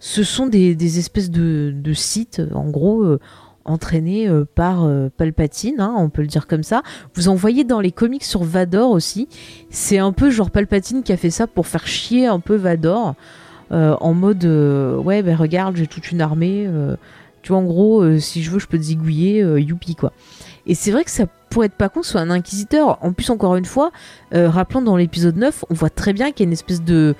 Ce sont des, espèces de, sites, en gros, euh, par euh, Palpatine, hein, on peut le dire comme ça. Vous en voyez dans les comics sur Vador aussi. C'est un peu genre Palpatine qui a fait ça pour faire chier un peu Vador. En mode ouais ben regarde j'ai toute une armée tu vois en gros si je veux je peux te zigouiller youpi quoi et c'est vrai que ça pourrait être pas con soit un inquisiteur. En plus, encore une fois, euh, rappelons dans l'épisode 9, on voit très bien qu'il y a une espèce de,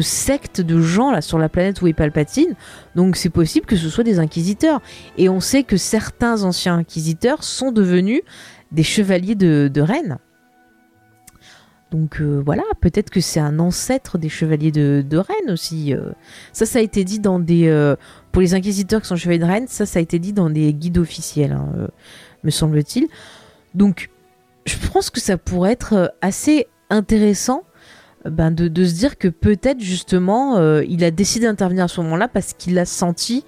secte de gens là sur la planète où est Palpatine. Donc c'est possible que ce soit des inquisiteurs. Et on sait que certains anciens inquisiteurs sont devenus des chevaliers de, de Rennes. Donc euh, voilà, peut-être que c'est un ancêtre des chevaliers de, de Rennes aussi. Euh. Ça, ça a été dit dans des... pour les inquisiteurs qui sont chevaliers de Rennes, ça, ça a été dit dans des guides officiels. Hein me semble-t-il. Donc, je pense que ça pourrait être euh, assez intéressant euh, ben, de, se dire que peut-être justement euh, il a décidé d'intervenir à ce moment-là parce qu'il a senti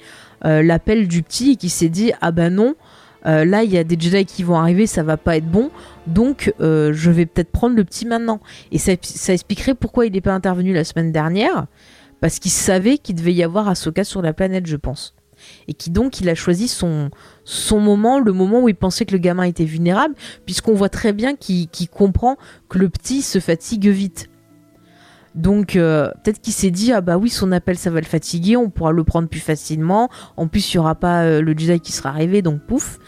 l'appel du petit et qu'il s'est dit ah ben non là il y a des Jedi qui vont arriver ça va pas être bon donc je vais peut-être prendre le petit maintenant et ça expliquerait pourquoi il n'est pas intervenu la semaine dernière parce qu'il savait qu'il devait y avoir Ahsoka sur la planète je pense et qui donc il a choisi son, son moment, le moment où il pensait que le gamin était vulnérable, puisqu'on voit très bien qu'il comprend que le petit se fatigue vite. Donc euh, peut-être qu'il s'est dit ah bah oui son appel ça va le fatiguer, on pourra le prendre plus facilement. En plus il y aura pas euh, le Jedi qui sera arrivé donc pouf.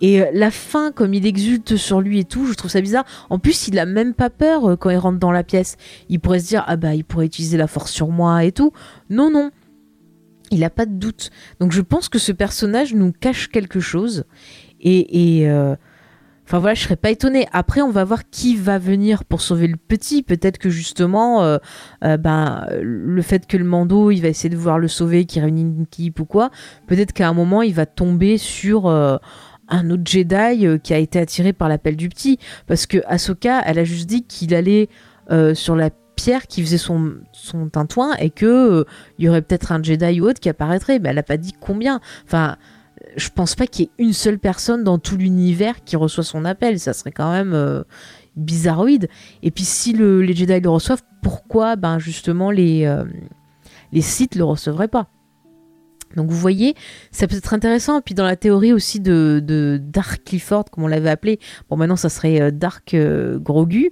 Et euh, la fin comme il exulte sur lui et tout, je trouve ça bizarre. En plus il a même pas peur quand il rentre dans la pièce. Il pourrait se dire ah bah il pourrait utiliser la force sur moi et tout. Non non, il n'a pas de doute. Donc je pense que ce personnage nous cache quelque chose. Et, euh, enfin voilà, je serais pas étonnée. Après, on va voir qui va venir pour sauver le petit. Peut-être que justement, euh, euh, ben le fait que le Mando, il va essayer de voir le sauver, qu'il réunit une équipe ou quoi. Peut-être qu'à un moment, il va tomber sur un autre Jedi qui a été attiré par l'appel du petit. Parce que Ahsoka, elle a juste dit qu'il allait sur la Pierre qui faisait son, son tintouin et que euh, il y aurait peut-être un Jedi ou autre qui apparaîtrait, mais elle a pas dit combien. Enfin, je pense pas qu'il y ait une seule personne dans tout l'univers qui reçoit son appel. Ça serait quand même euh, bizarroïde. Et puis si les Jedi le reçoivent, pourquoi ben justement les, euh, les Sith le recevraient pas? Donc vous voyez, ça peut être intéressant. Puis dans la théorie aussi de, de Dark Clifford, comme on l'avait appelé, bon maintenant ça serait Dark Grogu,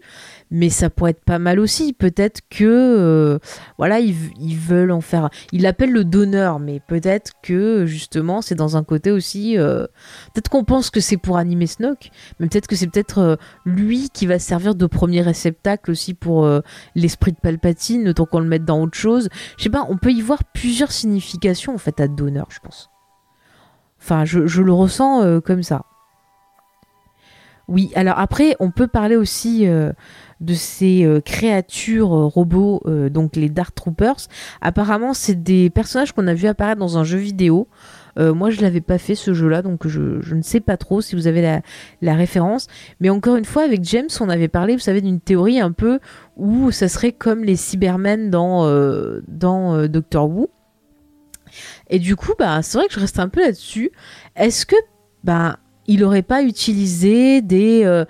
mais ça pourrait être pas mal aussi. Peut-être que euh, voilà, ils, veulent en faire. Ils l'appellent le donneur, mais peut-être que justement c'est dans un côté aussi. Euh, peut-être qu'on pense que c'est pour animer Snoke, mais peut-être que c'est peut-être euh, lui qui va servir de premier réceptacle aussi pour l'esprit de Palpatine, autant qu'on le mette dans autre chose. Je sais pas, on peut y voir plusieurs significations en fait à donneur, je pense. Enfin, je, je le ressens comme ça. Oui, alors après, on peut parler aussi de ces euh, créatures euh, robots, euh, donc les Dark Troopers. Apparemment, c'est des personnages qu'on a vu apparaître dans un jeu vidéo. Moi, je l'avais pas fait ce jeu-là, donc je, ne sais pas trop si vous avez la, référence. Mais encore une fois, avec James, on avait parlé, vous savez, d'une théorie un peu où ça serait comme les Cybermen dans, dans Doctor Who. Et du coup, bah, c'est vrai que je reste un peu là-dessus. Est-ce que, bah, il aurait pas utilisé des, euh,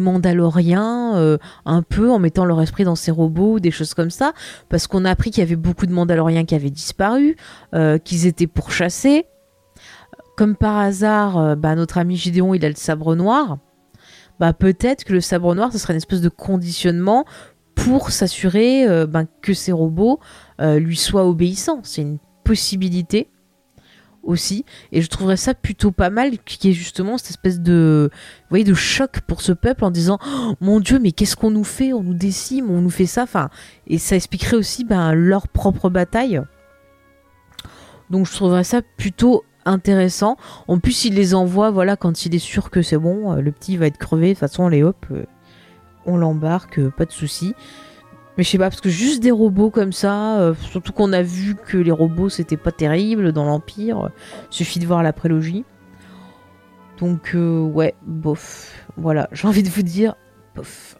Mandaloriens euh, un peu en mettant leur esprit dans ses robots, des choses comme ça, parce qu'on a appris qu'il y avait beaucoup de Mandaloriens qui avaient disparu, euh, qu'ils étaient pourchassés. Comme par hasard, bah, notre ami Gideon, il a le sabre noir. Bah, peut-être que le sabre noir, ce serait une espèce de conditionnement pour s'assurer bah, que ces robots lui soient obéissants. C'est une possibilité aussi. Et je trouverais ça plutôt pas mal qui est justement cette espèce de de choc pour ce peuple en disant oh, mon dieu mais qu'est-ce qu'on nous fait? On nous décime on nous fait ça. Enfin et ça expliquerait aussi ben, leur propre bataille. Donc je trouverais ça plutôt intéressant. En plus il les envoie voilà quand il est sûr que c'est bon euh, le petit va être crevé. De toute façon les hop euh, on l'embarque euh, pas de souci mais je sais pas, parce que juste des robots comme ça, euh, surtout qu'on a vu que les robots c'était pas terrible dans l'Empire, suffit de voir la prélogie. Donc, euh, ouais, bof. Voilà, j'ai envie de vous dire, bof.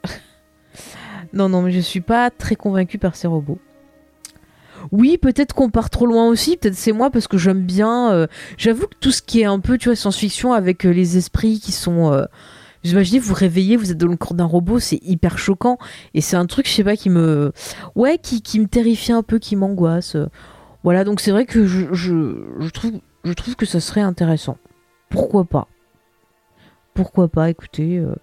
non, non, mais je suis pas très convaincu par ces robots. Oui, peut-être qu'on part trop loin aussi, peut-être c'est moi parce que j'aime bien. Euh, j'avoue que tout ce qui est un peu, tu vois, science-fiction avec les esprits qui sont vous imaginez, vous réveillez, vous êtes dans le corps d'un robot, c'est hyper choquant. Et c'est un truc, je sais pas, qui me. Ouais, qui, qui me terrifie un peu, qui m'angoisse. Voilà, donc c'est vrai que je, je, trouve, je trouve que ça serait intéressant. Pourquoi pas? Pourquoi pas, écoutez. Euh,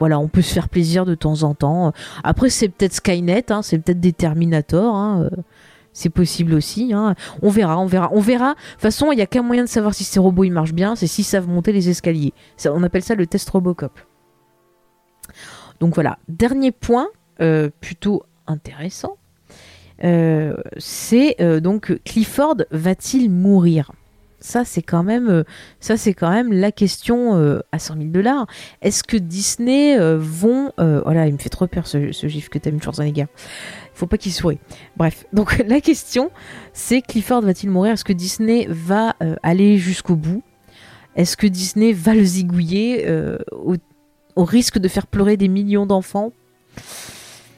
voilà, on peut se faire plaisir de temps en temps. Après, c'est peut-être Skynet, hein, c'est peut-être des Terminator. Hein, euh, c'est possible aussi. Hein. On verra, on verra, on verra. De toute façon, il n'y a qu'un moyen de savoir si ces robots ils marchent bien, c'est s'ils savent monter les escaliers. on appelle ça le test Robocop. Donc voilà. Dernier point, euh, plutôt intéressant, euh, c'est euh, donc Clifford va-t-il mourir? Ça c'est quand même la question à 100 000 dollars est-ce que Disney vont voilà il me fait trop peur ce, ce gif que t'as mis Schwarzenegger faut pas qu'il sourit. Bref, donc la question, c'est Clifford va-t-il mourir? Est-ce que Disney va euh, aller jusqu'au bout? Est-ce que Disney va le zigouiller euh, au, risque de faire pleurer des millions d'enfants?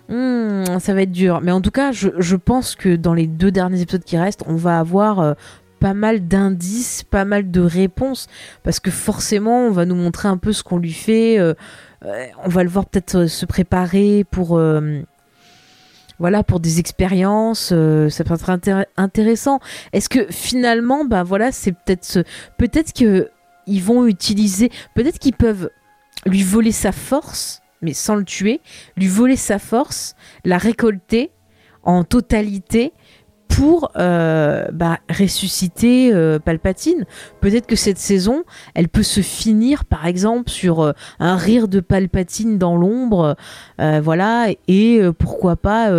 Hmm, Ça va être dur. Mais en tout cas, je, pense que dans les deux derniers épisodes qui restent, on va avoir euh, pas mal d'indices, pas mal de réponses, parce que forcément, on va nous montrer un peu ce qu'on lui fait. on va le voir peut-être se préparer pour voilà pour des expériences euh, ça peut être intéressant. Est-ce que finalement bah voilà c'est peut-être peut-être que ils vont utiliser peut-être qu'ils peuvent lui voler sa force mais sans le tuer lui voler sa force la récolter en totalité pour euh, bah, ressusciter euh, Palpatine. Peut-être que cette saison, elle peut se finir, par exemple, sur euh, un rire de Palpatine dans l'ombre, voilà, et pourquoi pas,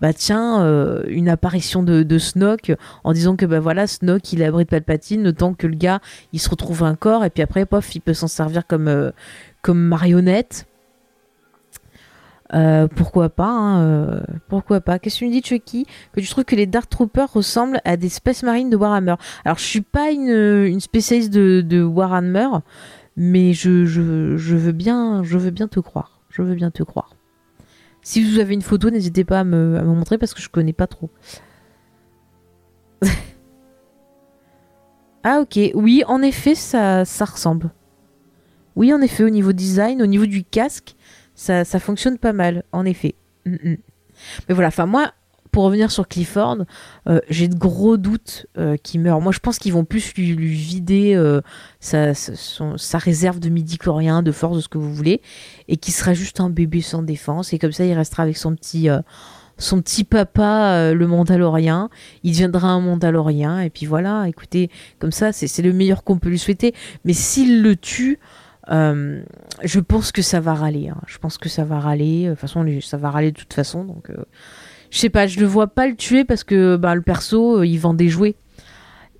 bah tiens, une apparition de, de, Snoke en disant que bah voilà, Snoke il abrite Palpatine, le temps que le gars il se retrouve un corps, et puis après, pof, il peut s'en servir comme comme marionnette. Euh, pourquoi pas hein, euh, Pourquoi pas Qu'est-ce que tu me dis, Chucky Que tu trouves que les Dark Troopers ressemblent à des Space Marines de Warhammer? Alors, je suis pas une, spécialiste de, Warhammer, mais je, veux bien, je veux bien te croire. Je veux bien te croire. Si vous avez une photo, n'hésitez pas à me, à montrer parce que je connais pas trop. ah ok, oui, en effet, ça, ça ressemble. Oui, en effet, au niveau design, au niveau du casque, ça, fonctionne pas mal, en effet. Mm, mm. Mais voilà, enfin moi, pour revenir sur Clifford, euh, j'ai de gros doutes euh, qu'il meurt. Moi, je pense qu'ils vont plus lui, vider euh, sa, sa, réserve de midi-chlorien, de force, de ce que vous voulez, et qu'il sera juste un bébé sans défense. Et comme ça, il restera avec son petit, son petit papa, le Mandalorien. Il deviendra un Mandalorien. Et puis voilà, écoutez, comme ça, c'est le meilleur qu'on peut lui souhaiter. Mais s'il le tue, euh, je pense que ça va râler. Hein. Je pense que ça va râler. De toute façon, ça va râler de toute façon. Donc, euh, je sais pas, je le vois pas le tuer parce que bah, le perso, euh, il vend des jouets.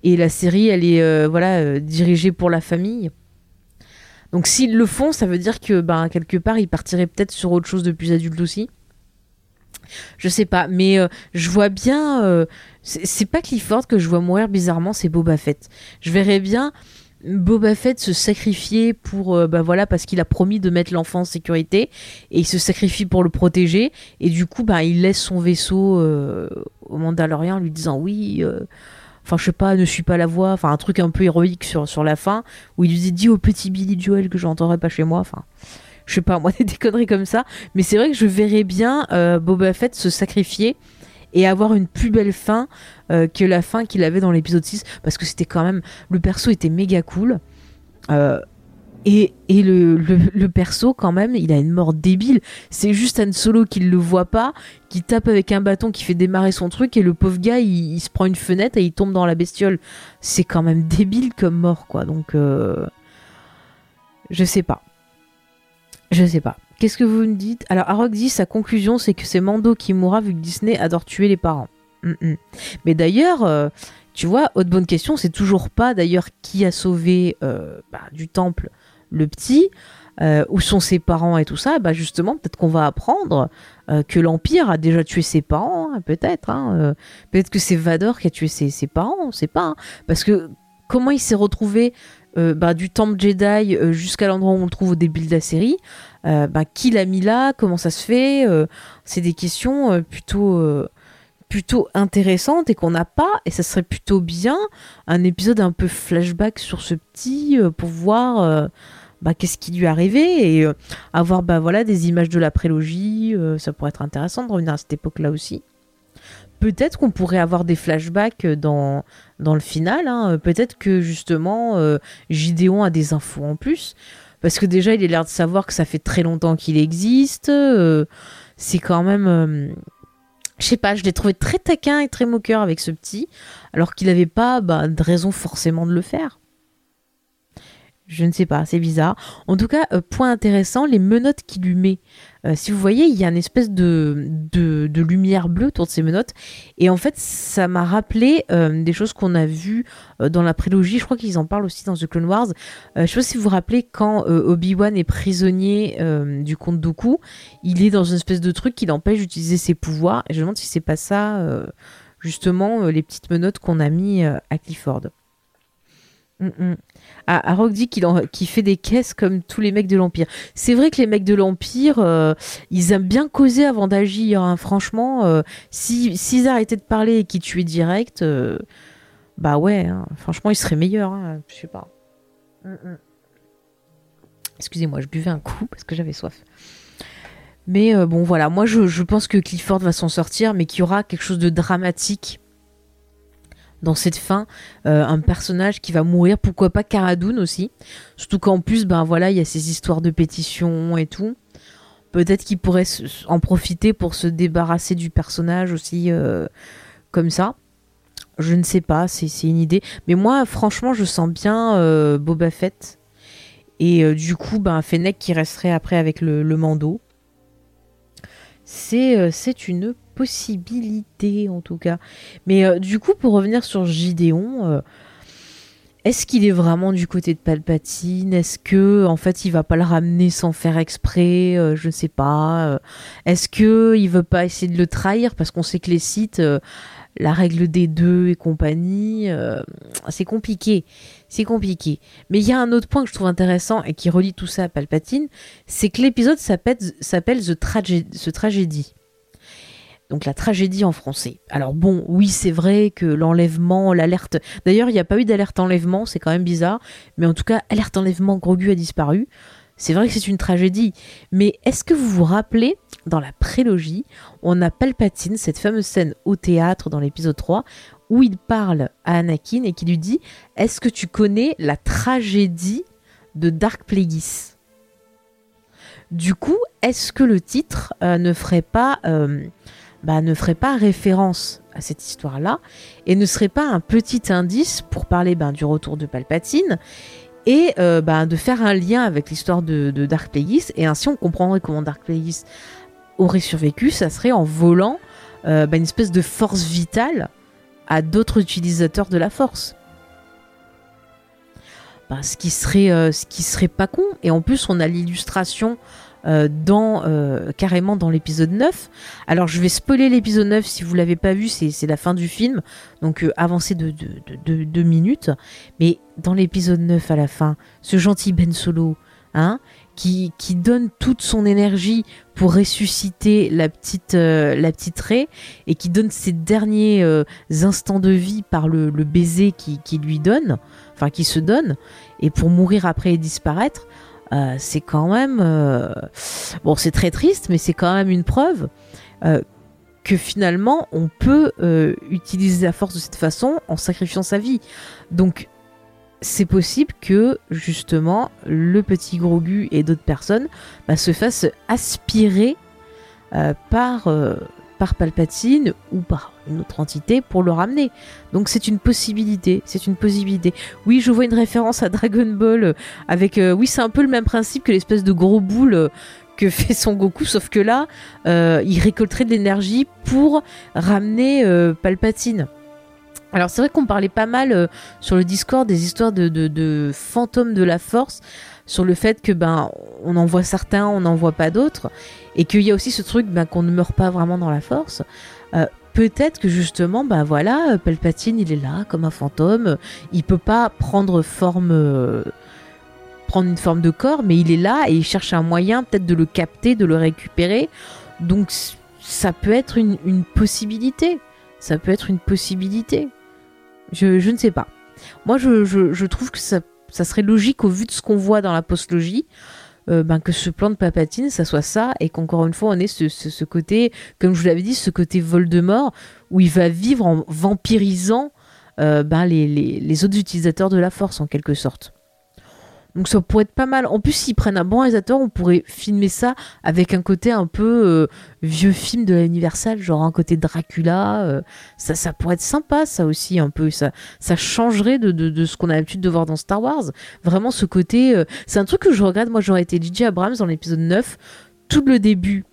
Et la série, elle est voilà dirigée pour la famille. Donc, s'ils le font, ça veut dire que bah, quelque part, ils partiraient peut-être sur autre chose de plus adulte aussi. Je sais pas, mais je vois bien. c'est pas Clifford que je vois mourir bizarrement, c'est Boba Fett. Je verrais bien Boba Fett se sacrifier pour, euh, bah voilà, parce qu'il a promis de mettre l'enfant en sécurité et il se sacrifie pour le protéger et du coup, bah il laisse son vaisseau euh, au Mandalorien en lui disant oui. euh, Enfin, je sais pas, ne suis pas la voix. Enfin, un truc un peu héroïque sur, sur la fin où il lui dit dis au petit Billy Joel que je l'entendrai pas chez moi. Enfin, je sais pas, moi, des conneries comme ça. Mais c'est vrai que je verrais bien Boba Fett se sacrifier et avoir une plus belle fin euh, que la fin qu'il avait dans l'épisode 6 parce que c'était quand même le perso était méga cool. Euh, et, et le, le, perso quand même il a une mort débile. C'est juste Han Solo qui le voit pas qui tape avec un bâton qui fait démarrer son truc et le pauvre gars il, il se prend une fenêtre et il tombe dans la bestiole. C'est quand même débile comme mort quoi. Donc euh, je sais pas je sais pas Qu'est-ce que vous me dites? Alors, Arok dit sa conclusion, c'est que c'est Mando qui mourra vu que Disney adore tuer les parents. Mais d'ailleurs, euh, tu vois, autre bonne question, c'est toujours pas d'ailleurs qui a sauvé euh, bah, du temple le petit, euh, où sont ses parents et tout ça. Bah justement, peut-être qu'on va apprendre que l'Empire a déjà tué ses parents, hein, peut-être. hein, peut-être que c'est Vador qui a tué ses, ses parents, on sait pas. hein. parce que comment il s'est retrouvé euh, bah, du temple Jedi euh, jusqu'à l'endroit où on le trouve au début de la série. Euh, bah, qui l'a mis là, comment ça se fait, c'est des questions plutôt, plutôt intéressantes et qu'on n'a pas, et ça serait plutôt bien un épisode un peu flashback sur ce petit pour voir bah, qu'est-ce qui lui est arrivé et avoir bah, voilà, des images de la prélogie, ça pourrait être intéressant de revenir à cette époque-là aussi. Peut-être qu'on pourrait avoir des flashbacks dans, dans le final, hein. peut-être que justement euh, Gideon a des infos en plus. Parce que déjà, il a l'air de savoir que ça fait très longtemps qu'il existe. euh, c'est quand même. euh, je sais pas, je l'ai trouvé très taquin et très moqueur avec ce petit, alors qu'il n'avait pas bah, de raison forcément de le faire. Je ne sais pas, c'est bizarre. En tout cas, euh, point intéressant, les menottes qu'il lui met. Euh, si vous voyez, il y a une espèce de, de, lumière bleue autour de ces menottes. Et en fait, ça m'a rappelé euh, des choses qu'on a vues dans la prélogie. Je crois qu'ils en parlent aussi dans The Clone Wars. Je sais pas si vous vous rappelez quand Obi-Wan est prisonnier du comte Dooku, il est dans une espèce de truc qui l'empêche d'utiliser ses pouvoirs. Et je me demande si c'est pas ça, justement, les petites menottes qu'on a mis à Clifford. Mm, mm. Arok dit qu'il en- qu'il fait des caisses comme tous les mecs de l'Empire. C'est vrai que les mecs de l'Empire, euh, ils aiment bien causer avant d'agir. hein. Franchement, euh, si- s'ils arrêtaient de parler et qu'ils tuaient direct, euh, bah ouais, hein. franchement, ils seraient meilleurs. hein. Je sais pas. Mm, mm. Excusez-moi, je buvais un coup parce que j'avais soif. Mais euh, bon, voilà, moi je pense que Clifford va s'en sortir, mais qu'il y aura quelque chose de dramatique dans cette fin. Euh, un personnage qui va mourir, pourquoi pas Cara Dune aussi. Surtout qu'en plus, ben voilà, il y a ces histoires de pétitions et tout. Peut-être qu'il pourrait en profiter pour se débarrasser du personnage aussi euh, comme ça. Je ne sais pas, c'est une idée. Mais moi, franchement, je sens bien euh, Boba Fett. Et du coup, ben, Fennec qui resterait après avec le, le Mando. C'est c'est une possibilité, en tout cas. Mais euh, du coup, pour revenir sur Gideon, euh, est-ce qu'il est vraiment du côté de Palpatine? Est-ce que, en fait, il va pas le ramener sans faire exprès? Euh, Je ne sais pas. Est-ce que il veut pas essayer de le trahir? Parce qu'on sait que les sites, la règle des deux et compagnie, c'est compliqué. C'est compliqué. Mais il y a un autre point que je trouve intéressant et qui relie tout ça à Palpatine, c'est que l'épisode s'appelle The Tragedy. Donc la tragédie en français. Alors bon, oui, c'est vrai que l'enlèvement, l'alerte. D'ailleurs, il n'y a pas eu d'alerte enlèvement, c'est quand même bizarre. Mais en tout cas, alerte enlèvement, Grogu a disparu. C'est vrai que c'est une tragédie. Mais est-ce que vous vous rappelez, dans la prélogie, on a Palpatine, cette fameuse scène au théâtre dans l'épisode 3, où il parle à Anakin et qui lui dit Est-ce que tu connais la tragédie de Dark Plagueis? Du coup, est-ce que le titre euh, ne ferait pas. euh, bah, ne ferait pas référence à cette histoire-là et ne serait pas un petit indice pour parler ben, du retour de Palpatine et euh, ben, de faire un lien avec l'histoire de, Dark Plagueis. Et ainsi on comprendrait comment Dark Plagueis aurait survécu, ça serait en volant euh, ben, une espèce de force vitale à d'autres utilisateurs de la force. Ce qui serait euh, ce qui serait pas con. Et en plus on a l'illustration euh, dans carrément dans l'épisode 9. Alors je vais spoiler l'épisode 9 si vous l'avez pas vu, c'est la fin du film, donc avancé de deux minutes. Mais dans l'épisode 9 à la fin, ce gentil Ben Solo, hein, qui, qui, donne toute son énergie pour ressusciter la petite, la petite Ray et qui donne ses derniers instants de vie par le, baiser qui, qui, lui donne, enfin qui se donne, et pour mourir après et disparaître, euh, c'est quand même euh, bon, c'est très triste, mais c'est quand même une preuve euh, que finalement on peut utiliser la force de cette façon en sacrifiant sa vie. Donc c'est possible que justement le petit Grogu et d'autres personnes bah, se fassent aspirer par par Palpatine ou par une autre entité pour le ramener. Donc c'est une possibilité, c'est une possibilité. Oui, je vois une référence à Dragon Ball euh, avec euh, oui, c'est un peu le même principe que l'espèce de gros boule euh, que fait Son Goku, sauf que là, il récolterait de l'énergie pour ramener Palpatine. Alors c'est vrai qu'on parlait pas mal sur le Discord des histoires de, fantômes de la force, sur le fait que ben on en voit certains, on n'en voit pas d'autres, et qu'il y a aussi ce truc ben, qu'on ne meurt pas vraiment dans la force. Euh, peut-être que justement, ben voilà, Palpatine, il est là comme un fantôme, il peut pas prendre forme, euh, prendre une forme de corps, mais il est là et il cherche un moyen peut-être de le capter, de le récupérer. Donc ça peut être une, possibilité. Ça peut être une possibilité. Je, ne sais pas. Moi, je, trouve que ça, ça, serait logique au vu de ce qu'on voit dans la postlogie. Euh, ben, que ce plan de Papatine, ça soit ça, et qu'encore une fois, on ait ce, côté, comme je vous l'avais dit, ce côté Voldemort, où il va vivre en vampirisant euh, ben, les, autres utilisateurs de la force, en quelque sorte. Donc ça pourrait être pas mal. En plus, s'ils prennent un bon réalisateur, on pourrait filmer ça avec un côté un peu euh, vieux film de l'Universal, genre un côté Dracula. Euh, ça, ça pourrait être sympa, ça aussi, un peu. Ça, ça changerait de, ce qu'on a l'habitude de voir dans Star Wars. Vraiment, ce côté. Euh, c'est un truc que je regrette. Moi, j'aurais été J.J. Abrams dans l'épisode 9. Tout le début,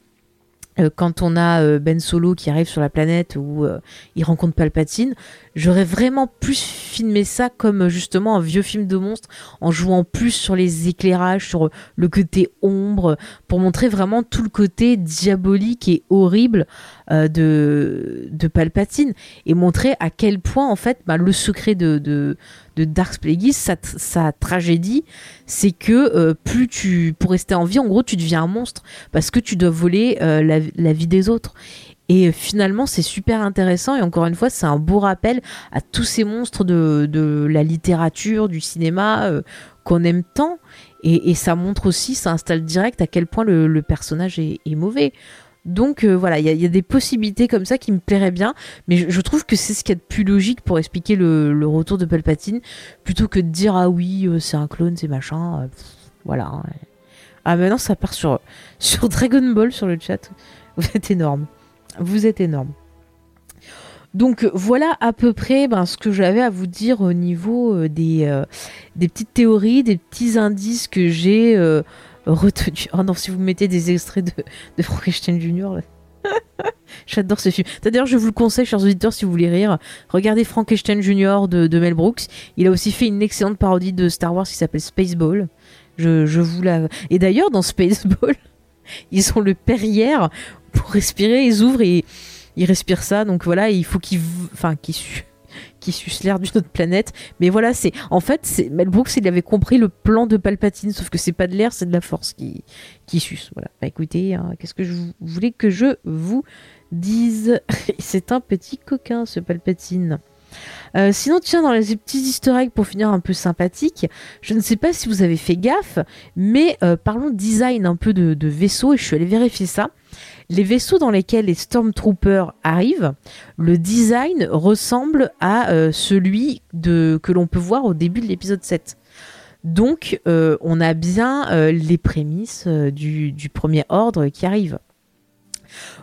quand on a euh, Ben Solo qui arrive sur la planète où euh, il rencontre Palpatine, j'aurais vraiment plus filmé ça comme justement un vieux film de monstre en jouant plus sur les éclairages, sur le côté ombre, pour montrer vraiment tout le côté diabolique et horrible de, de Palpatine et montrer à quel point en fait bah, le secret de, de, de Dark Plagueis, sa, tragédie, c'est que euh, plus tu, pour rester en vie, en gros, tu deviens un monstre parce que tu dois voler euh, la, vie des autres. Et finalement, c'est super intéressant. Et encore une fois, c'est un beau rappel à tous ces monstres de, la littérature, du cinéma euh, qu'on aime tant. Et, ça montre aussi, ça installe direct à quel point le, personnage est mauvais. Donc euh, voilà, il y, a des possibilités comme ça qui me plairaient bien, mais je, trouve que c'est ce qu'il y a de plus logique pour expliquer le, retour de Palpatine, plutôt que de dire ah oui, euh, c'est un clone, c'est machin. Euh, voilà. Hein. Ah maintenant ça part sur, Dragon Ball sur le chat. Vous êtes énorme. Vous êtes énorme. Donc voilà à peu près ben, ce que j'avais à vous dire au niveau des petites théories, des petits indices que j'ai retenu. Oh non, si vous mettez des extraits de, de Frankenstein Junior, J'adore ce film. D'ailleurs, je vous le conseille, chers auditeurs, si vous voulez rire, regardez Frankenstein Junior de, Mel Brooks. Il a aussi fait une excellente parodie de Star Wars qui s'appelle Spaceball. Je, je vous la. Et d'ailleurs, dans Spaceball, ils ont le perrière pour respirer. Ils ouvrent et ils respirent ça. Donc voilà, il faut qu'ils, enfin, qu'ils qui suce l'air d'une autre planète. Mais voilà, c'est en fait, c'est Mel Brooks, il avait compris le plan de Palpatine, sauf que c'est pas de l'air, c'est de la force qui, qui suce. Voilà. Bah, écoutez, hein, qu'est-ce que je voulais que je vous dise? C'est un petit coquin, ce Palpatine. Euh, sinon, tiens, dans les petits easter eggs pour finir un peu sympathique, je ne sais pas si vous avez fait gaffe, mais euh, parlons design un peu de, de vaisseau et je suis allée vérifier ça. Les vaisseaux dans lesquels les Stormtroopers arrivent, le design ressemble à euh, celui que l'on peut voir au début de l'épisode 7. Donc, euh, on a bien euh, les prémices du, du, premier ordre qui arrivent.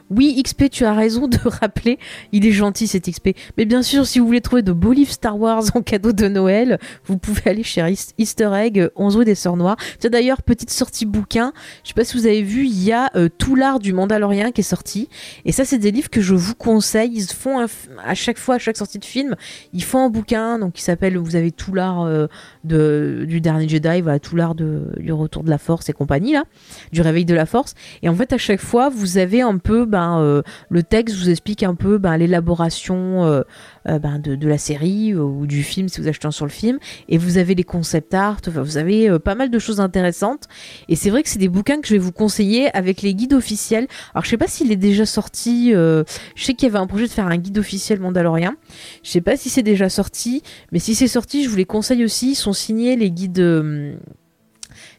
Oui, XP, tu as raison de rappeler, il est gentil cet XP. Mais bien sûr, si vous voulez trouver de beaux livres Star Wars en cadeau de Noël, vous pouvez aller chez Easter Egg, 11 rue des Sœurs Noires. C'est d'ailleurs, petite sortie bouquin. Je sais pas si vous avez vu, il y a euh, tout l'art du Mandalorien qui est sorti. Et ça, c'est des livres que je vous conseille. Ils font à chaque fois, à chaque sortie de film, ils font un bouquin, donc qui s'appelle Vous avez tout l'art euh, du dernier Jedi, voilà, tout l'art du retour de la Force et compagnie, là, du réveil de la Force. Et en fait, à chaque fois, vous avez un peu, ben, le texte vous explique un peu ben, l'élaboration ben, de, la série ou du film si vous achetez un sur le film. Et vous avez les concept art, vous avez pas mal de choses intéressantes. Et c'est vrai que c'est des bouquins que je vais vous conseiller avec les guides officiels. Alors, je sais pas s'il est déjà sorti. je sais qu'il y avait un projet de faire un guide officiel mandalorien. Je sais pas si c'est déjà sorti, mais si c'est sorti, je vous les conseille aussi. Ils sont signés les guides.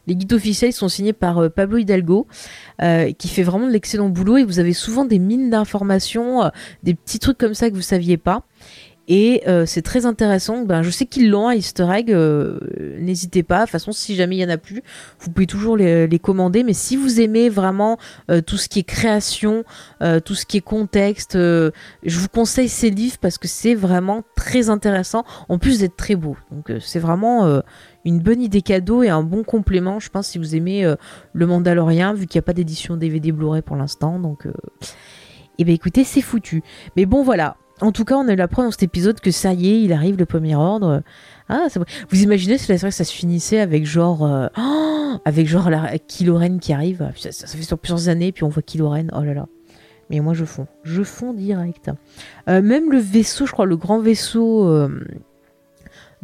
Euh, les guides officiels sont signés par euh, Pablo Hidalgo, euh, qui fait vraiment de l'excellent boulot et vous avez souvent des mines d'informations, des petits trucs comme ça que vous saviez pas. Et euh, c'est très intéressant. Ben, je sais qu'ils l'ont à Easter egg. Euh, n'hésitez pas. De toute façon, si jamais il y en a plus, vous pouvez toujours les, commander. Mais si vous aimez vraiment euh, tout ce qui est création, tout ce qui est contexte, je vous conseille ces livres parce que c'est vraiment très intéressant. En plus d'être très beau. Donc c'est vraiment une bonne idée cadeau et un bon complément. Je pense si vous aimez le Mandalorien, vu qu'il n'y a pas d'édition DVD Blu-ray pour l'instant. Donc, eh ben écoutez, c'est foutu. Mais bon, voilà. En tout cas, on a eu la preuve dans cet épisode que ça y est, il arrive le premier ordre. Ah, Vous imaginez si ça se finissait avec genre, euh, avec genre la qui arrive. Ça, fait sur plusieurs années, puis on voit Kylo Oh là là. Mais moi, je fonds. Je fonds direct. Euh, même le vaisseau, je crois, le grand vaisseau. Euh,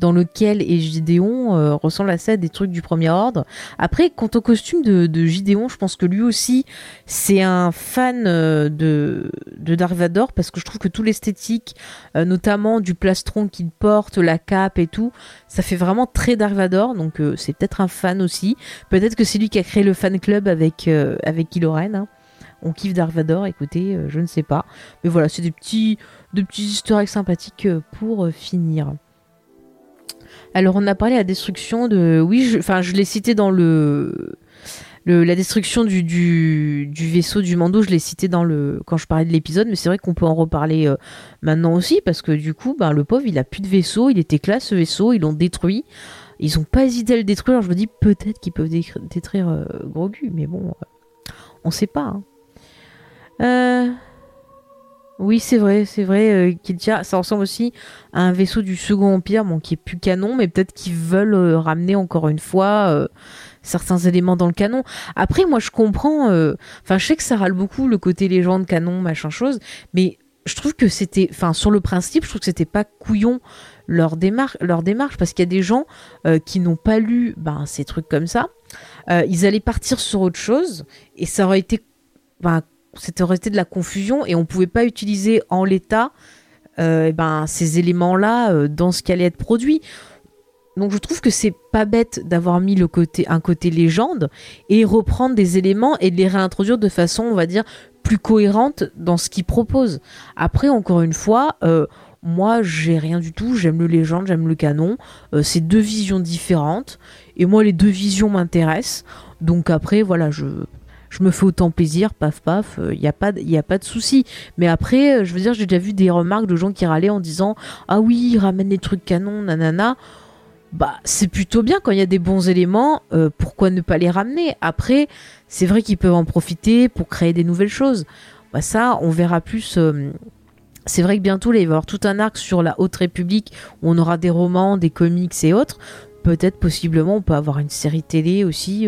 dans lequel et Gideon euh, ressemble à des trucs du premier ordre. Après, quant au costume de, de Gideon, je pense que lui aussi, c'est un fan euh, de, de Dark Vador parce que je trouve que tout l'esthétique, euh, notamment du plastron qu'il porte, la cape et tout, ça fait vraiment très Dark Vador. Donc c'est peut-être un fan aussi. Peut-être que c'est lui qui a créé le fan club avec avec. Hein. On kiffe Dark Vador, écoutez, je ne sais pas. Mais voilà, c'est des petits, de petits historiques sympathiques pour finir. Alors on a parlé de la destruction de... Oui, enfin je, l'ai cité dans le... la destruction du, du, vaisseau du Mando, je l'ai cité dans le quand je parlais de l'épisode, mais c'est vrai qu'on peut en reparler euh, maintenant aussi parce que du coup, ben, le pauvre, il a plus de vaisseau, il était classe ce vaisseau, ils l'ont détruit. Ils ont pas hésité à le détruire. Alors je me dis peut-être qu'ils peuvent détruire euh, Grogu, mais bon, euh, on sait pas. Hein. Euh, oui, c'est vrai, c'est vrai euh, tient. Ça ressemble aussi à un vaisseau du Second Empire, bon, qui est plus canon, mais peut-être qu'ils veulent euh, ramener encore une fois euh, certains éléments dans le canon. Après, moi, je comprends. Enfin, je sais que ça râle beaucoup le côté légende, canon, machin chose, mais je trouve que c'était, enfin, sur le principe, je trouve que c'était pas couillon leur démarche, leur démarche, parce qu'il y a des gens qui n'ont pas lu, ben, ces trucs comme ça. ils allaient partir sur autre chose, et ça aurait été, ben, c'était resté de la confusion et on pouvait pas utiliser en l'état euh, eh ben, ces éléments-là euh, dans ce qui allait être produit. Donc je trouve que c'est pas bête d'avoir mis le côté, un côté légende et reprendre des éléments et de les réintroduire de façon, on va dire, plus cohérente dans ce qu'ils proposent. Après, encore une fois, euh, moi j'ai rien du tout, j'aime le légende, j'aime le canon. c'est deux visions différentes et moi les deux visions m'intéressent. Donc après, voilà, je je me fais autant plaisir, paf paf, il euh, n'y a pas, a pas de souci. Mais après, euh, je veux dire, j'ai déjà vu des remarques de gens qui râlaient en disant ah oui, ramène des trucs canons, nanana. Bah, c'est plutôt bien quand il y a des bons éléments. Euh, pourquoi ne pas les ramener? Après, c'est vrai qu'ils peuvent en profiter pour créer des nouvelles choses. Bah ça, on verra plus. c'est vrai que bientôt, là, il va y avoir tout un arc sur la Haute République où on aura des romans, des comics et autres. Peut-être, possiblement, on peut avoir une série télé aussi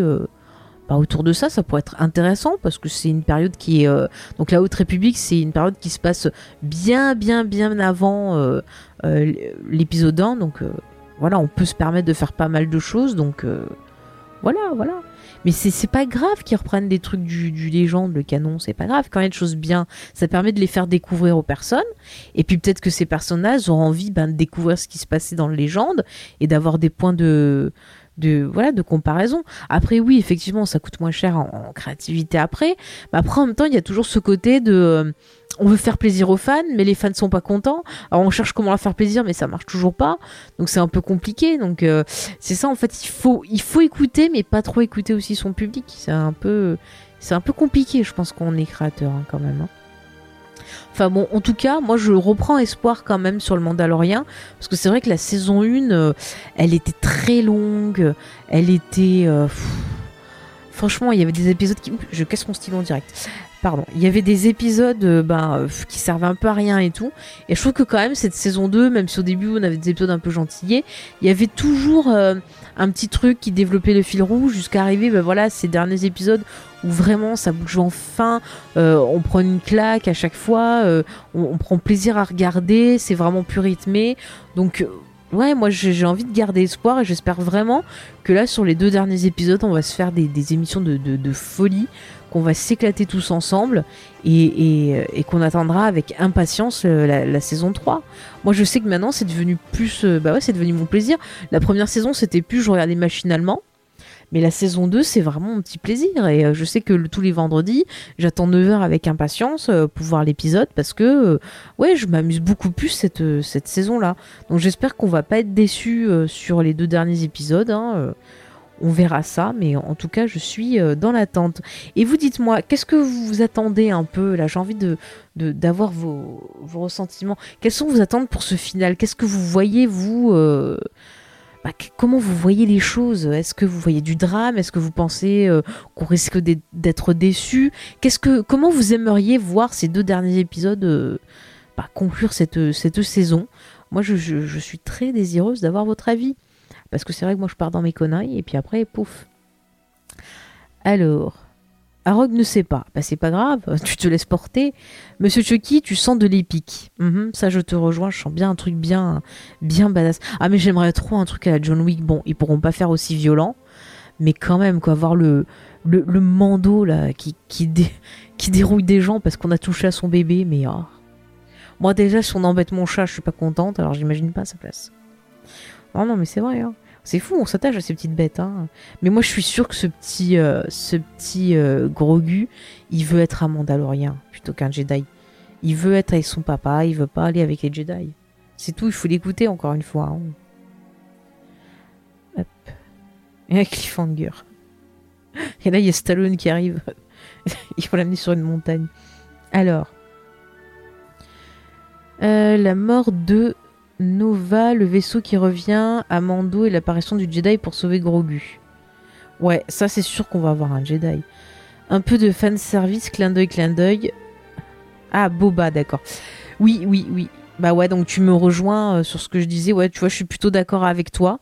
bah, autour de ça, ça pourrait être intéressant parce que c'est une période qui est euh, donc la Haute République, c'est une période qui se passe bien, bien, bien avant euh, euh, l'épisode 1. Donc voilà, on peut se permettre de faire pas mal de choses. Donc voilà, voilà. Mais c'est pas grave qu'ils reprennent des trucs du, légende, le canon, c'est pas grave. Quand il y a des choses bien, ça permet de les faire découvrir aux personnes. Et puis peut-être que ces personnages auront envie ben, de découvrir ce qui se passait dans le légende et d'avoir des points de de voilà de comparaison. Après oui, effectivement, ça coûte moins cher en, créativité après, mais après en même temps, il y a toujours ce côté de euh, on veut faire plaisir aux fans, mais les fans sont pas contents. Alors on cherche comment leur faire plaisir, mais ça marche toujours pas. Donc c'est un peu compliqué. Donc euh, c'est ça en fait, il faut il faut écouter, mais pas trop écouter aussi son public. C'est un peu c'est un peu compliqué, je pense qu'on est créateur hein, quand même. Hein. Enfin bon, en tout cas, moi je reprends espoir quand même sur le Mandalorien, parce que c'est vrai que la saison 1, euh, elle était très longue, elle était... Euh, franchement, il y avait des épisodes qui. Je casse mon stylo en direct. Pardon. Il y avait des épisodes euh, ben, euh, qui servaient un peu à rien et tout. Et je trouve que quand même, cette saison 2, même si au début on avait des épisodes un peu gentillés, il y avait toujours euh, un petit truc qui développait le fil rouge jusqu'à arriver, ben voilà, ces derniers épisodes où vraiment ça bouge enfin, on prend une claque à chaque fois, on, prend plaisir à regarder, c'est vraiment plus rythmé. Donc ouais, moi j'ai envie de garder espoir et j'espère vraiment que là sur les deux derniers épisodes, on va se faire des, émissions de folie qu'on va s'éclater tous ensemble et, qu'on attendra avec impatience euh, la, saison 3. Moi je sais que maintenant c'est devenu plus... Euh, bah ouais c'est devenu mon plaisir. La première saison c'était plus je regardais machinalement. Mais la saison 2, c'est vraiment mon petit plaisir. Et euh, je sais que tous les vendredis, j'attends 9h avec impatience pour voir l'épisode parce que, ouais, je m'amuse beaucoup plus cette, cette saison-là. Donc j'espère qu'on va pas être déçus sur les deux derniers épisodes. Hein, on verra ça, mais en tout cas, je suis euh, dans l'attente. Et vous dites-moi, qu'est-ce que vous attendez un peu Là, j'ai envie de d'avoir vos, ressentiments. Quelles sont vos attentes pour ce final? Qu'est-ce que vous voyez, vous euh, bah, Comment vous voyez les choses? Est-ce que vous voyez du drame? Est-ce que vous pensez euh, qu'on risque d'être déçu? Que, Comment vous aimeriez voir ces deux derniers épisodes bah, conclure cette, cette saison? Moi, je suis très désireuse d'avoir votre avis. Parce que c'est vrai que moi je pars dans mes conneries et puis après, pouf. Alors, Arog ne sait pas. Bah c'est pas grave, tu te laisses porter. Monsieur Chucky, tu sens de l'épique. Mhm, ça je te rejoins, je sens bien un truc bien, bien badass. Ah mais j'aimerais trop un truc à la John Wick. Bon, ils pourront pas faire aussi violent, mais quand même quoi, voir le le, le mando là qui qui, qui dérouille des gens parce qu'on a touché à son bébé, mais oh. moi déjà si on embête mon chat, je suis pas contente, alors j'imagine pas sa place. Non non mais c'est vrai. Hein. C'est fou, on s'attache à ces petites bêtes. Hein. Mais moi, je suis sûr que ce petit, euh, ce petit euh, Grogu, il veut être un Mandalorien plutôt qu'un Jedi. Il veut être avec son papa, il veut pas aller avec les Jedi. C'est tout, il faut l'écouter encore une fois. Hein. Hop. Et un cliffhanger. Et là, il y a Stallone qui arrive. il faut l'amener sur une montagne. Alors. Euh, la mort de Nova, le vaisseau qui revient, à Mando et l'apparition du Jedi pour sauver Grogu. Ouais, ça c'est sûr qu'on va avoir un Jedi. Un peu de fan service, clin d'œil, clin d'œil. Ah, Boba, d'accord. Oui, oui, oui. Bah ouais, donc tu me rejoins euh, sur ce que je disais. Ouais, tu vois, je suis plutôt d'accord avec toi.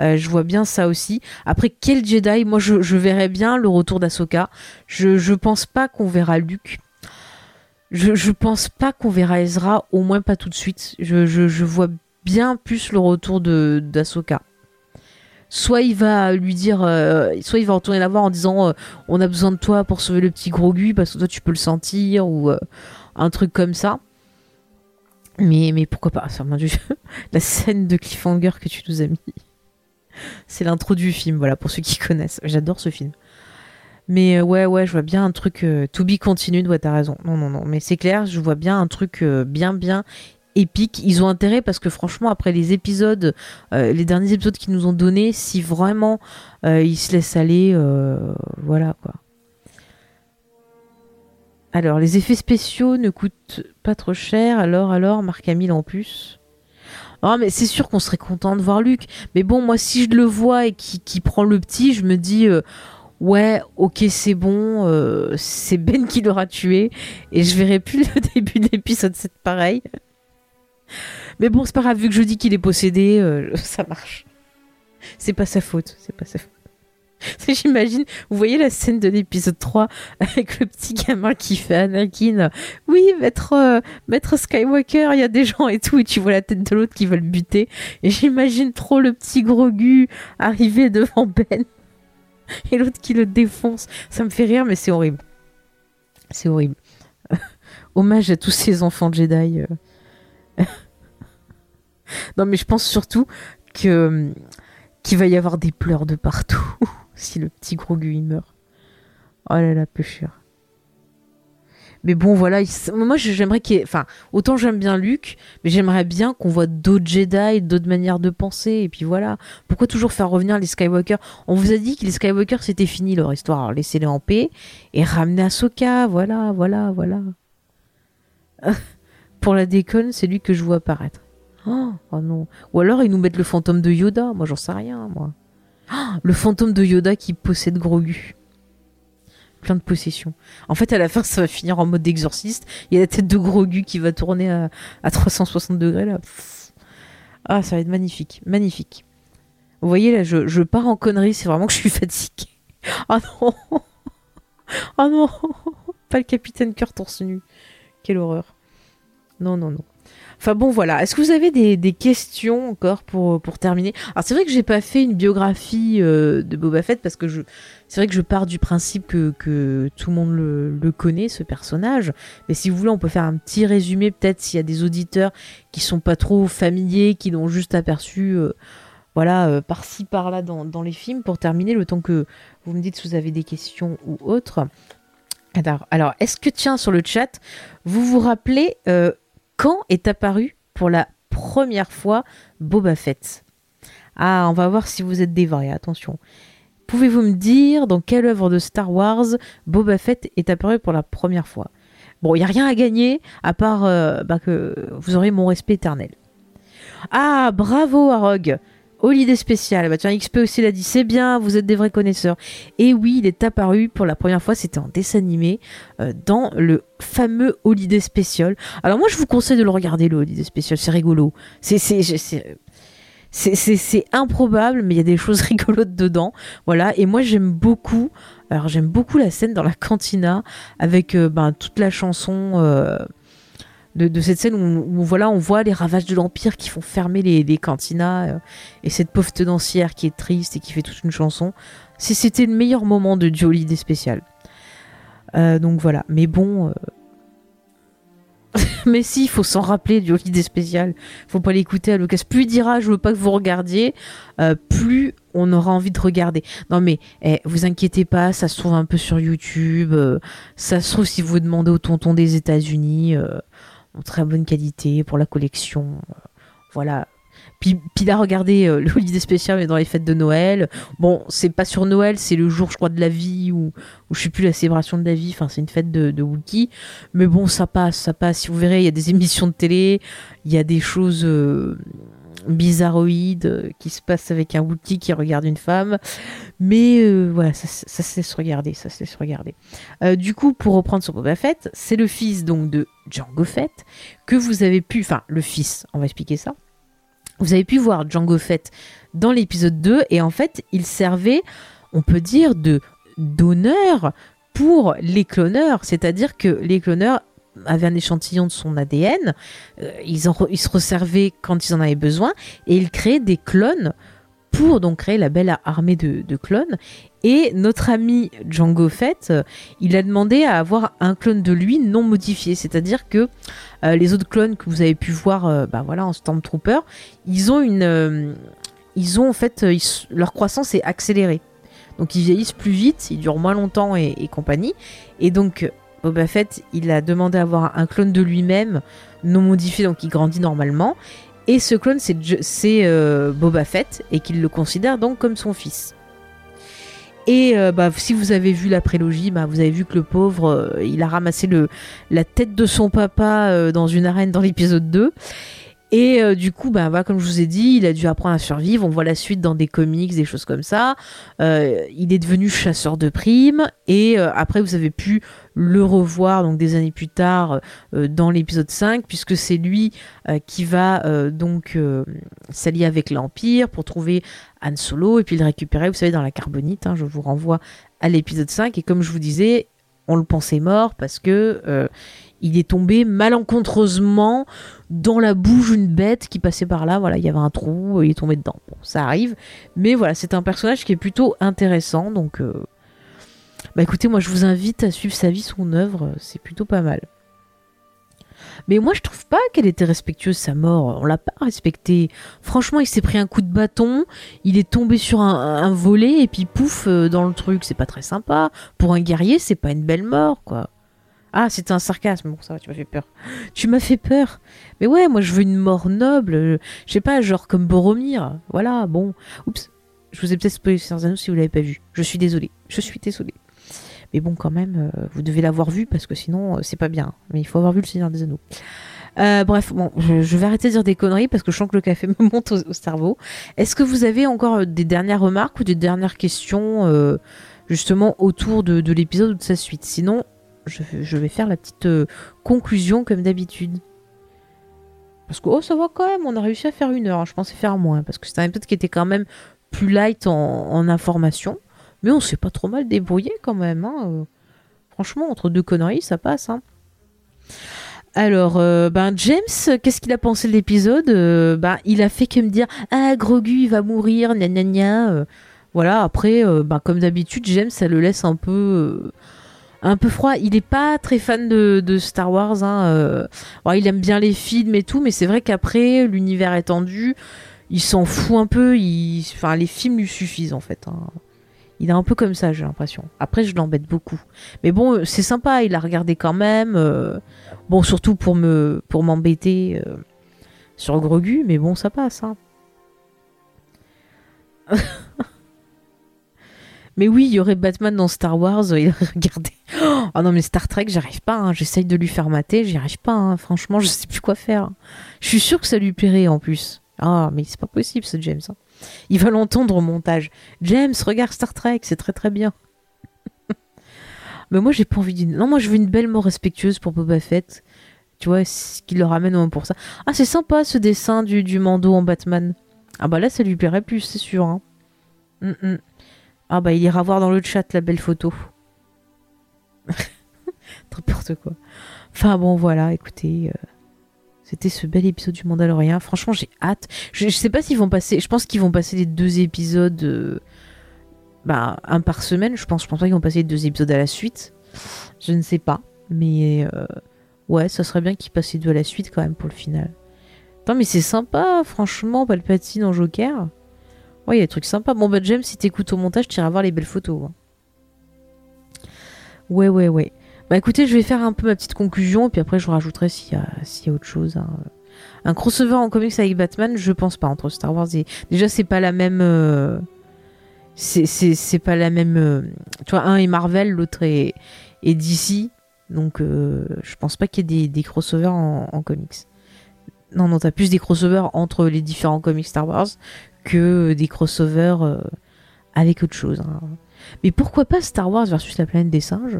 Euh, je vois bien ça aussi. Après, quel Jedi? Moi, je, verrais bien le retour d'Asoka. Je, je pense pas qu'on verra Luke. Je, pense pas qu'on verra Ezra, au moins pas tout de suite. Je, vois bien plus le retour d'Asoka. Soit il va lui dire, euh, soit il va retourner la voir en disant euh, on a besoin de toi pour sauver le petit Grogu parce que toi tu peux le sentir ou euh, un truc comme ça. Mais, mais pourquoi pas? La scène de cliffhanger que tu nous as mis. C'est l'intro du film, voilà, pour ceux qui connaissent. J'adore ce film. Mais euh, ouais, ouais, je vois bien un truc. Euh, to be continued, ouais, t'as raison. Non, non, non. Mais c'est clair, je vois bien un truc euh, bien, bien épique. Ils ont intérêt parce que franchement, après les épisodes, les derniers épisodes qu'ils nous ont donnés, si vraiment ils se laissent aller, voilà quoi. Alors, les effets spéciaux ne coûtent pas trop cher. Alors, alors, Marc Hamill en plus. Oh, mais c'est sûr qu'on serait content de voir Luc. Mais bon, moi, si je le vois et qui prend le petit, je me dis, ouais, ok, c'est bon, euh, c'est Ben qui l'aura tué, et je verrai plus le début de l'épisode 7 pareil. Mais bon, c'est pas grave, vu que je dis qu'il est possédé, euh, ça marche. C'est pas sa faute, c'est pas sa faute. J'imagine, vous voyez la scène de l'épisode 3 avec le petit gamin qui fait Anakin. Oui, maître, euh, maître Skywalker, il y a des gens et tout, et tu vois la tête de l'autre qui va le buter. Et j'imagine trop le petit Grogu arriver devant Ben. et l'autre qui le défonce. Ça me fait rire, mais c'est horrible. C'est horrible. Hommage à tous ces enfants Jedi. Euh. non, mais je pense surtout que qu'il va y avoir des pleurs de partout si le petit Grogu il meurt. Oh là là, peu. Mais bon, voilà, moi j'aimerais qu'il y Enfin, autant j'aime bien Luke, mais j'aimerais bien qu'on voit d'autres Jedi, d'autres manières de penser, et puis voilà. Pourquoi toujours faire revenir les Skywalker? On vous a dit que les Skywalker c'était fini leur histoire, laissez-les en paix, et ramener Ahsoka, voilà, voilà, voilà. Pour la déconne, c'est lui que je vois apparaître. Oh, oh, non. Ou alors ils nous mettent le fantôme de Yoda, moi j'en sais rien, moi. Le fantôme de Yoda qui possède Grogu. Plein de possessions. En fait, à la fin, ça va finir en mode d'exorciste. Il y a la tête de Grogu qui va tourner à, à 360 degrés là. Ah, ça va être magnifique, magnifique. Vous voyez là, je, pars en connerie, c'est vraiment que je suis fatiguée. Ah non Ah non Pas le capitaine cœur torse nu. Quelle horreur. Non, non, non. Enfin bon, voilà. Est-ce que vous avez des, questions encore pour, pour terminer? Alors c'est vrai que j'ai pas fait une biographie euh, de Boba Fett parce que je, c'est vrai que je pars du principe que, que tout le monde le, connaît, ce personnage. Mais si vous voulez, on peut faire un petit résumé, peut-être s'il y a des auditeurs qui sont pas trop familiers, qui l'ont juste aperçu, euh, voilà, euh, par-ci, par-là dans, dans, les films, pour terminer, le temps que vous me dites si vous avez des questions ou autres. Alors, alors est-ce que, tiens, sur le chat, vous vous rappelez quand est apparu pour la première fois Boba Fett? Ah, on va voir si vous êtes des vrais, attention. Pouvez-vous me dire dans quelle œuvre de Star Wars Boba Fett est apparu pour la première fois? Bon, il n'y a rien à gagner, à part euh, bah, que vous aurez mon respect éternel. Ah, bravo Arog Holiday spécial. Bah tiens, XP aussi l'a dit, c'est bien, vous êtes des vrais connaisseurs. Et oui, il est apparu pour la première fois, c'était en dessin animé, euh, dans le fameux Holiday spécial. Alors moi, je vous conseille de le regarder, le Holiday spécial, c'est rigolo. C'est, c'est, c'est, improbable, mais il y a des choses rigolotes dedans. Voilà, et moi j'aime beaucoup, alors j'aime beaucoup la scène dans la cantina avec euh, ben, toute la chanson. Euh, de, cette scène où, voilà, on voit les ravages de l'Empire qui font fermer les, cantinas euh, et cette pauvre tenancière qui est triste et qui fait toute une chanson. C'était le meilleur moment de Jolie des spéciales. Donc voilà, mais bon. Euh, mais si, il faut s'en rappeler du des spéciales. Faut pas l'écouter à l'occasion. Plus il dira, je veux pas que vous regardiez, plus on aura envie de regarder. Non mais, eh, vous inquiétez pas, ça se trouve un peu sur YouTube. ça se trouve si vous demandez au tonton des États-Unis en très bonne qualité pour la collection. voilà. Puis, puis là, regardez euh, le holiday spécial, mais dans les fêtes de Noël. Bon, c'est pas sur Noël, c'est le jour, je crois, de la vie, ou, ou je sais plus, la célébration de la vie. Enfin, c'est une fête de, de Wookiee. Mais bon, ça passe, ça passe. Si vous verrez, il y a des émissions de télé, il y a des choses. Euh, bizarroïde euh, qui se passe avec un Wookiee qui regarde une femme. Mais voilà, ça, ça, se laisse regarder, ça se laisse regarder. Du coup, pour reprendre sur Boba Fett, c'est le fils donc de Django Fett que vous avez pu, enfin le fils, on va expliquer ça. Vous avez pu voir Django Fett dans l'épisode 2 et en fait, il servait, on peut dire, de d'honneur pour les cloneurs, c'est-à-dire que les cloneurs avait un échantillon de son ADN, euh, ils se resservaient quand ils en avaient besoin, et ils créaient des clones pour donc créer la belle armée de, clones. Et notre ami Django Fett, euh, il a demandé à avoir un clone de lui non modifié, c'est-à-dire que euh, les autres clones que vous avez pu voir, bah voilà, en Stormtrooper, ils ont une, ils ont en fait, leur croissance est accélérée. Donc ils vieillissent plus vite, ils durent moins longtemps et, et compagnie. Et donc Boba Fett, il a demandé à avoir un clone de lui-même, non modifié, donc il grandit normalement. Et ce clone, c'est euh, Boba Fett, et qu'il le considère donc comme son fils. Et euh, bah, si vous avez vu la prélogie, bah, vous avez vu que le pauvre, euh, il a ramassé le, la tête de son papa dans une arène dans l'épisode 2. Et euh, du coup, bah, bah, comme je vous ai dit, il a dû apprendre à survivre. On voit la suite dans des comics, des choses comme ça. Euh, il est devenu chasseur de primes. Et euh, après, vous avez pu le revoir donc des années plus tard dans l'épisode 5, puisque c'est lui qui va donc s'allier avec l'Empire pour trouver Han Solo et puis le récupérer, vous savez, dans la carbonite. Hein, je vous renvoie à l'épisode 5. Et comme je vous disais, on le pensait mort parce que il est tombé malencontreusement dans la bouche d'une bête qui passait par là. Voilà, il y avait un trou, il est tombé dedans. Bon, ça arrive. Mais voilà, c'est un personnage qui est plutôt intéressant. Donc, euh, bah écoutez, moi je vous invite à suivre sa vie, son œuvre. C'est plutôt pas mal. Mais moi, je trouve pas qu'elle était respectueuse sa mort. On l'a pas respectée. Franchement, il s'est pris un coup de bâton, il est tombé sur un, un volet et puis pouf euh, dans le truc. C'est pas très sympa. Pour un guerrier, c'est pas une belle mort, quoi. Ah, c'était un sarcasme. Bon, ça va, tu m'as fait peur. Tu m'as fait peur. Mais ouais, moi, je veux une mort noble. Je sais pas, genre comme Boromir. Voilà, bon. Oups. Je vous ai peut-être spoilé Anneaux si vous l'avez pas vu. Je suis désolé. Je suis désolé. Mais bon, quand même, euh, vous devez l'avoir vu parce que sinon, euh, c'est pas bien. Mais il faut avoir vu le Seigneur des Anneaux. Euh, bref, bon, je, vais arrêter de dire des conneries parce que je sens que le café me monte au, cerveau. Est-ce que vous avez encore des dernières remarques ou des dernières questions justement autour de l'épisode ou de sa suite? Sinon, je, vais faire la petite euh, conclusion comme d'habitude. Parce que, oh, ça va quand même, on a réussi à faire une heure. Je pensais faire moins, parce que c'était un épisode qui était quand même plus light en, information. Mais on s'est pas trop mal débrouillé quand même. Hein. Euh, franchement, entre deux conneries, ça passe. Hein. Alors, euh, ben James, qu'est-ce qu'il a pensé de l'épisode? Ben, il a fait que me dire ah Grogu il va mourir, gna voilà. Après, ben, comme d'habitude, James, ça le laisse un peu, un peu froid. Il est pas très fan de, Star Wars. Hein, euh. Il aime bien les films et tout, mais c'est vrai qu'après l'univers étendu, il s'en fout un peu. Il, enfin, les films lui suffisent en fait. hein. Il est un peu comme ça, j'ai l'impression. Après, je l'embête beaucoup. Mais bon, euh, c'est sympa, il a regardé quand même. euh, Bon, surtout pour me pour m'embêter euh, sur Grogu, mais bon, ça passe. Hein. mais oui, il y aurait Batman dans Star Wars. euh, Il aurait regardé. Oh non, mais Star Trek, j'arrive pas. hein. J'essaye de lui faire mater, j'y arrive pas. hein. Franchement, je sais plus quoi faire. Je suis sûre que ça lui plairait en plus. Ah, mais c'est pas possible, ce James. hein. Il va l'entendre au montage. James, regarde Star Trek, c'est très très bien. Mais moi, j'ai pas envie d'une. Non, moi, je veux une belle mort respectueuse pour Boba Fett. Tu vois, ce qui le ramène au moins pour ça. Ah, c'est sympa ce dessin du, du Mando en Batman. Ah, bah là, ça lui plairait plus, c'est sûr. Mm, mm. Ah, bah il ira voir dans le chat la belle photo. N'importe quoi. Enfin, bon, voilà, écoutez. euh, C'était ce bel épisode du Mandalorian. Franchement, j'ai hâte. Je, je sais pas s'ils vont passer. Je pense qu'ils vont passer les deux épisodes. euh, bah, un par semaine, je pense. Je pense pas qu'ils vont passer les deux épisodes à la suite. Je ne sais pas. Mais euh, ouais, ça serait bien qu'ils passent les deux à la suite quand même pour le final. Attends, mais c'est sympa, franchement, Palpatine en Joker. Ouais, il y a des trucs sympas. Bon, bah, James, si t'écoutes au montage, tu iras voir les belles photos. hein. Ouais, ouais, ouais. Bah écoutez, je vais faire un peu ma petite conclusion, puis après, je rajouterai s'il y, y a autre chose. hein. Un crossover en comics avec Batman, je pense pas, entre Star Wars et. Déjà, c'est pas la même. euh, c'est- pas la même. euh, Tu vois, un est Marvel, l'autre est, est DC. Donc, euh, je pense pas qu'il y ait des, crossovers en comics. Non, non, t'as plus des crossovers entre les différents comics Star Wars que des crossovers euh, avec autre chose. hein. Mais pourquoi pas Star Wars versus la planète des singes?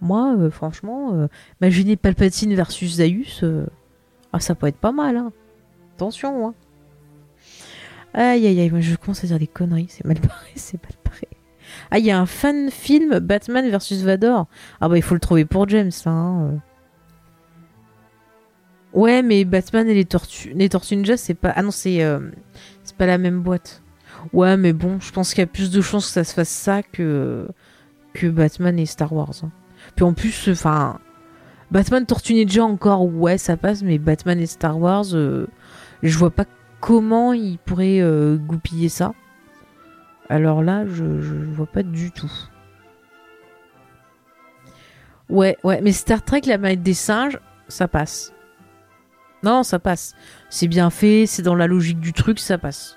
Moi, euh, franchement, euh, imaginez Palpatine versus Zaius. ah, ça peut être pas mal. Hein. Attention, hein. Aïe, aïe, aïe, moi, je commence à dire des conneries. C'est mal barré, c'est mal barré. Ah, il y a un fan film Batman versus Vador. Ah bah, il faut le trouver pour James, hein. Ouais, mais Batman et les Tortues, les Tortues Ninja, c'est pas. Ah non, c'est c'est pas la même boîte. Ouais, mais bon, je pense qu'il y a plus de chances que ça se fasse ça que que Batman et Star Wars. hein. Puis en plus, enfin, Batman Tortue Ninja encore, ouais, ça passe, mais Batman et Star Wars, euh, je vois pas comment ils pourraient euh, goupiller ça. Alors là, je, je vois pas du tout. Ouais, ouais, mais Star Trek, la planète des singes, ça passe. Non, ça passe. C'est bien fait, c'est dans la logique du truc, ça passe.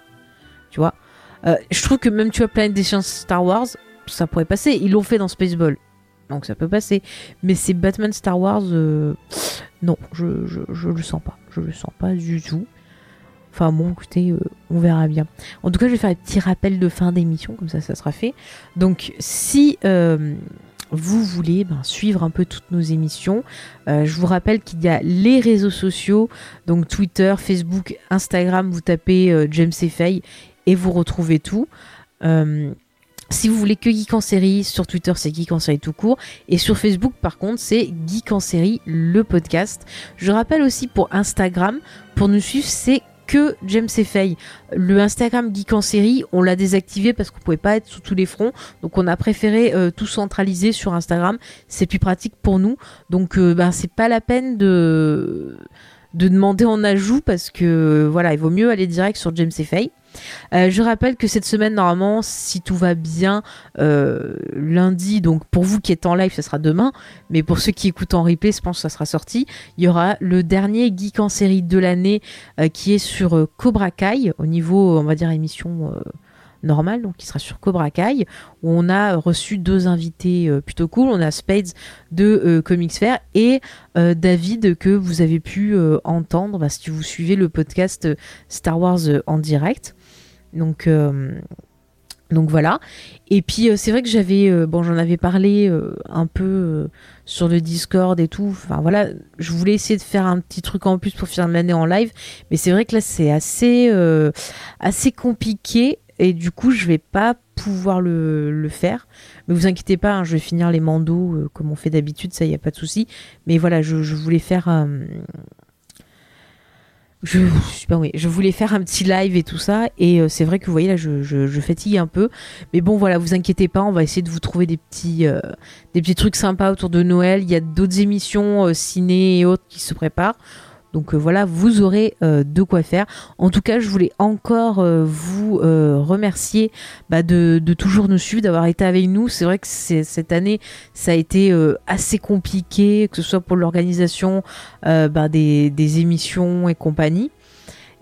Tu vois? Euh, Je trouve que même, tu vois, Planète des Sciences Star Wars, ça pourrait passer. Ils l'ont fait dans Spaceball. Donc ça peut passer. Mais c'est Batman Star Wars, euh, non, je, je, le sens pas. Je le sens pas du tout. Enfin bon, écoutez, euh, on verra bien. En tout cas, je vais faire un petit rappel de fin d'émission, comme ça, ça sera fait. Donc, si vous voulez ben, suivre un peu toutes nos émissions, euh, je vous rappelle qu'il y a les réseaux sociaux, donc Twitter, Facebook, Instagram, vous tapez euh, James Fay et vous retrouvez tout. Euh, si vous voulez que Geek en série, sur Twitter c'est Geek en série tout court. Et sur Facebook par contre c'est Geek en série, le podcast. Je rappelle aussi pour Instagram, pour nous suivre c'est que James Fay. Le Instagram Geek en série, on l'a désactivé parce qu'on pouvait pas être sous tous les fronts. Donc on a préféré euh, tout centraliser sur Instagram. C'est plus pratique pour nous. Donc euh, ben, c'est pas la peine de de demander en ajout parce que voilà, il vaut mieux aller direct sur James Fay. Euh, je rappelle que cette semaine, normalement, si tout va bien, euh, lundi, donc pour vous qui êtes en live, ça sera demain, mais pour ceux qui écoutent en replay, je pense que ça sera sorti, il y aura le dernier Geek en série de l'année euh, qui est sur Cobra Kai, au niveau, on va dire, émission euh, normale, donc qui sera sur Cobra Kai, où on a reçu deux invités euh, plutôt cool. On a Spades de euh, Comics Fair et euh, David que vous avez pu euh, entendre bah, si vous suivez le podcast euh, Star Wars euh, en direct. Donc, euh, voilà. Et puis euh, c'est vrai que j'avais, euh, bon, j'en avais parlé euh, un peu sur le Discord et tout. Enfin voilà, je voulais essayer de faire un petit truc en plus pour finir l'année en live, mais c'est vrai que là c'est assez compliqué et du coup je vais pas pouvoir le, faire. Mais vous inquiétez pas, hein, je vais finir les mandos comme on fait d'habitude, ça y a pas de souci. Mais voilà, je, voulais faire oui, je voulais faire un petit live et tout ça, et euh, c'est vrai que vous voyez là, je, fatigue un peu, mais bon voilà, vous inquiétez pas, on va essayer de vous trouver des petits, euh, des petits trucs sympas autour de Noël. Il y a d'autres émissions euh, ciné et autres qui se préparent. Donc voilà, vous aurez de quoi faire. En tout cas, je voulais encore vous remercier bah, de, toujours nous suivre, d'avoir été avec nous. C'est vrai que cette année, ça a été assez compliqué, que ce soit pour l'organisation bah, des, émissions et compagnie.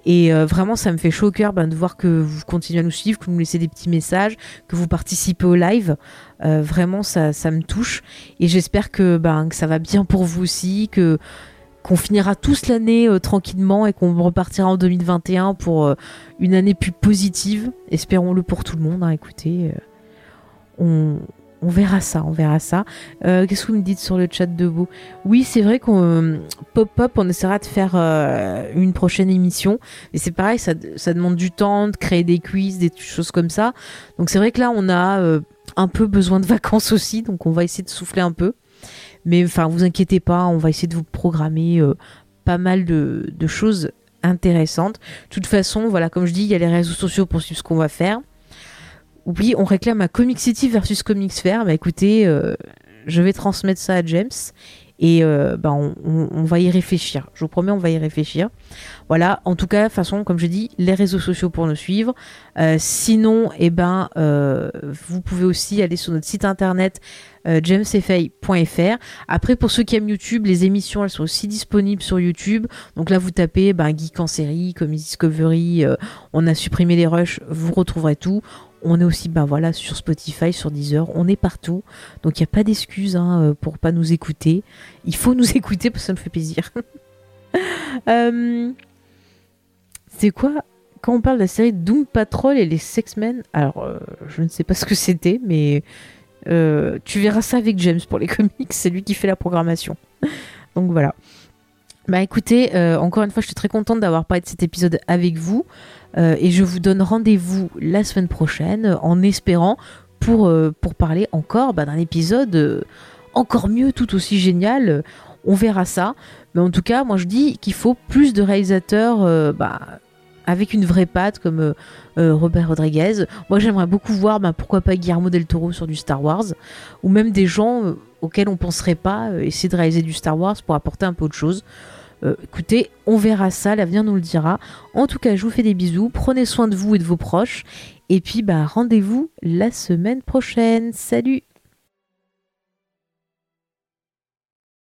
Et vraiment, ça me fait chaud au cœur bah, de voir que vous continuez à nous suivre, que vous nous laissez des petits messages, que vous participez au live. vraiment, ça, me touche. Et j'espère que, ben, que ça va bien pour vous aussi, qu'on finira tous l'année euh, tranquillement et qu'on repartira en 2021 pour euh, une année plus positive. Espérons-le pour tout le monde. Hein, écoutez, euh, on, verra ça, on verra ça. Qu'est-ce que vous me dites sur le chat de vous Oui, c'est vrai qu'on pop-up, on essaiera de faire une prochaine émission. Et c'est pareil, ça, ça, demande du temps de créer des quiz, des choses comme ça. Donc c'est vrai que là, on a un peu besoin de vacances aussi, donc on va essayer de souffler un peu. Mais enfin, vous inquiétez pas, on va essayer de vous programmer euh, pas mal de, choses intéressantes. De toute façon, voilà, comme je dis, il y a les réseaux sociaux pour suivre ce qu'on va faire. Oui, on réclame un Comic City versus Comics Fair. Bah écoutez, euh, je vais transmettre ça à James et euh, bah, on, va y réfléchir. Je vous promets, on va y réfléchir. Voilà, en tout cas, façon, comme je dis, les réseaux sociaux pour nous suivre. Euh, sinon, eh ben, euh, vous pouvez aussi aller sur notre site internet jamesfay.fr. Après, pour ceux qui aiment YouTube, les émissions, elles sont aussi disponibles sur YouTube. Donc là, vous tapez ben, Geek en série, comme Discovery, on a supprimé les rushs, vous retrouverez tout. On est aussi ben voilà, sur Spotify, sur Deezer, on est partout. Donc il n'y a pas d'excuses hein, euh, pour pas nous écouter. Il faut nous écouter parce que ça me fait plaisir. Euh, c'est quoi Quand on parle de la série Doom Patrol et les Sex-Men, alors euh, je ne sais pas ce que c'était, mais tu verras ça avec James pour les comics, c'est lui qui fait la programmation. Donc voilà. Bah écoutez, encore une fois, je suis très contente d'avoir parlé de cet épisode avec vous. Euh, et je vous donne rendez-vous la semaine prochaine en espérant pour, euh, pour parler encore bah, d'un épisode euh, encore mieux, tout aussi génial. On verra ça. Mais en tout cas, moi je dis qu'il faut plus de réalisateurs bah, avec une vraie patte comme Robert Rodriguez. Moi j'aimerais beaucoup voir, bah, pourquoi pas Guillermo del Toro sur du Star Wars. Ou même des gens auxquels on penserait pas essayer de réaliser du Star Wars pour apporter un peu autre chose. Euh, écoutez, on verra ça, l'avenir nous le dira. En tout cas, je vous fais des bisous, prenez soin de vous et de vos proches. Et puis, bah, rendez-vous la semaine prochaine. Salut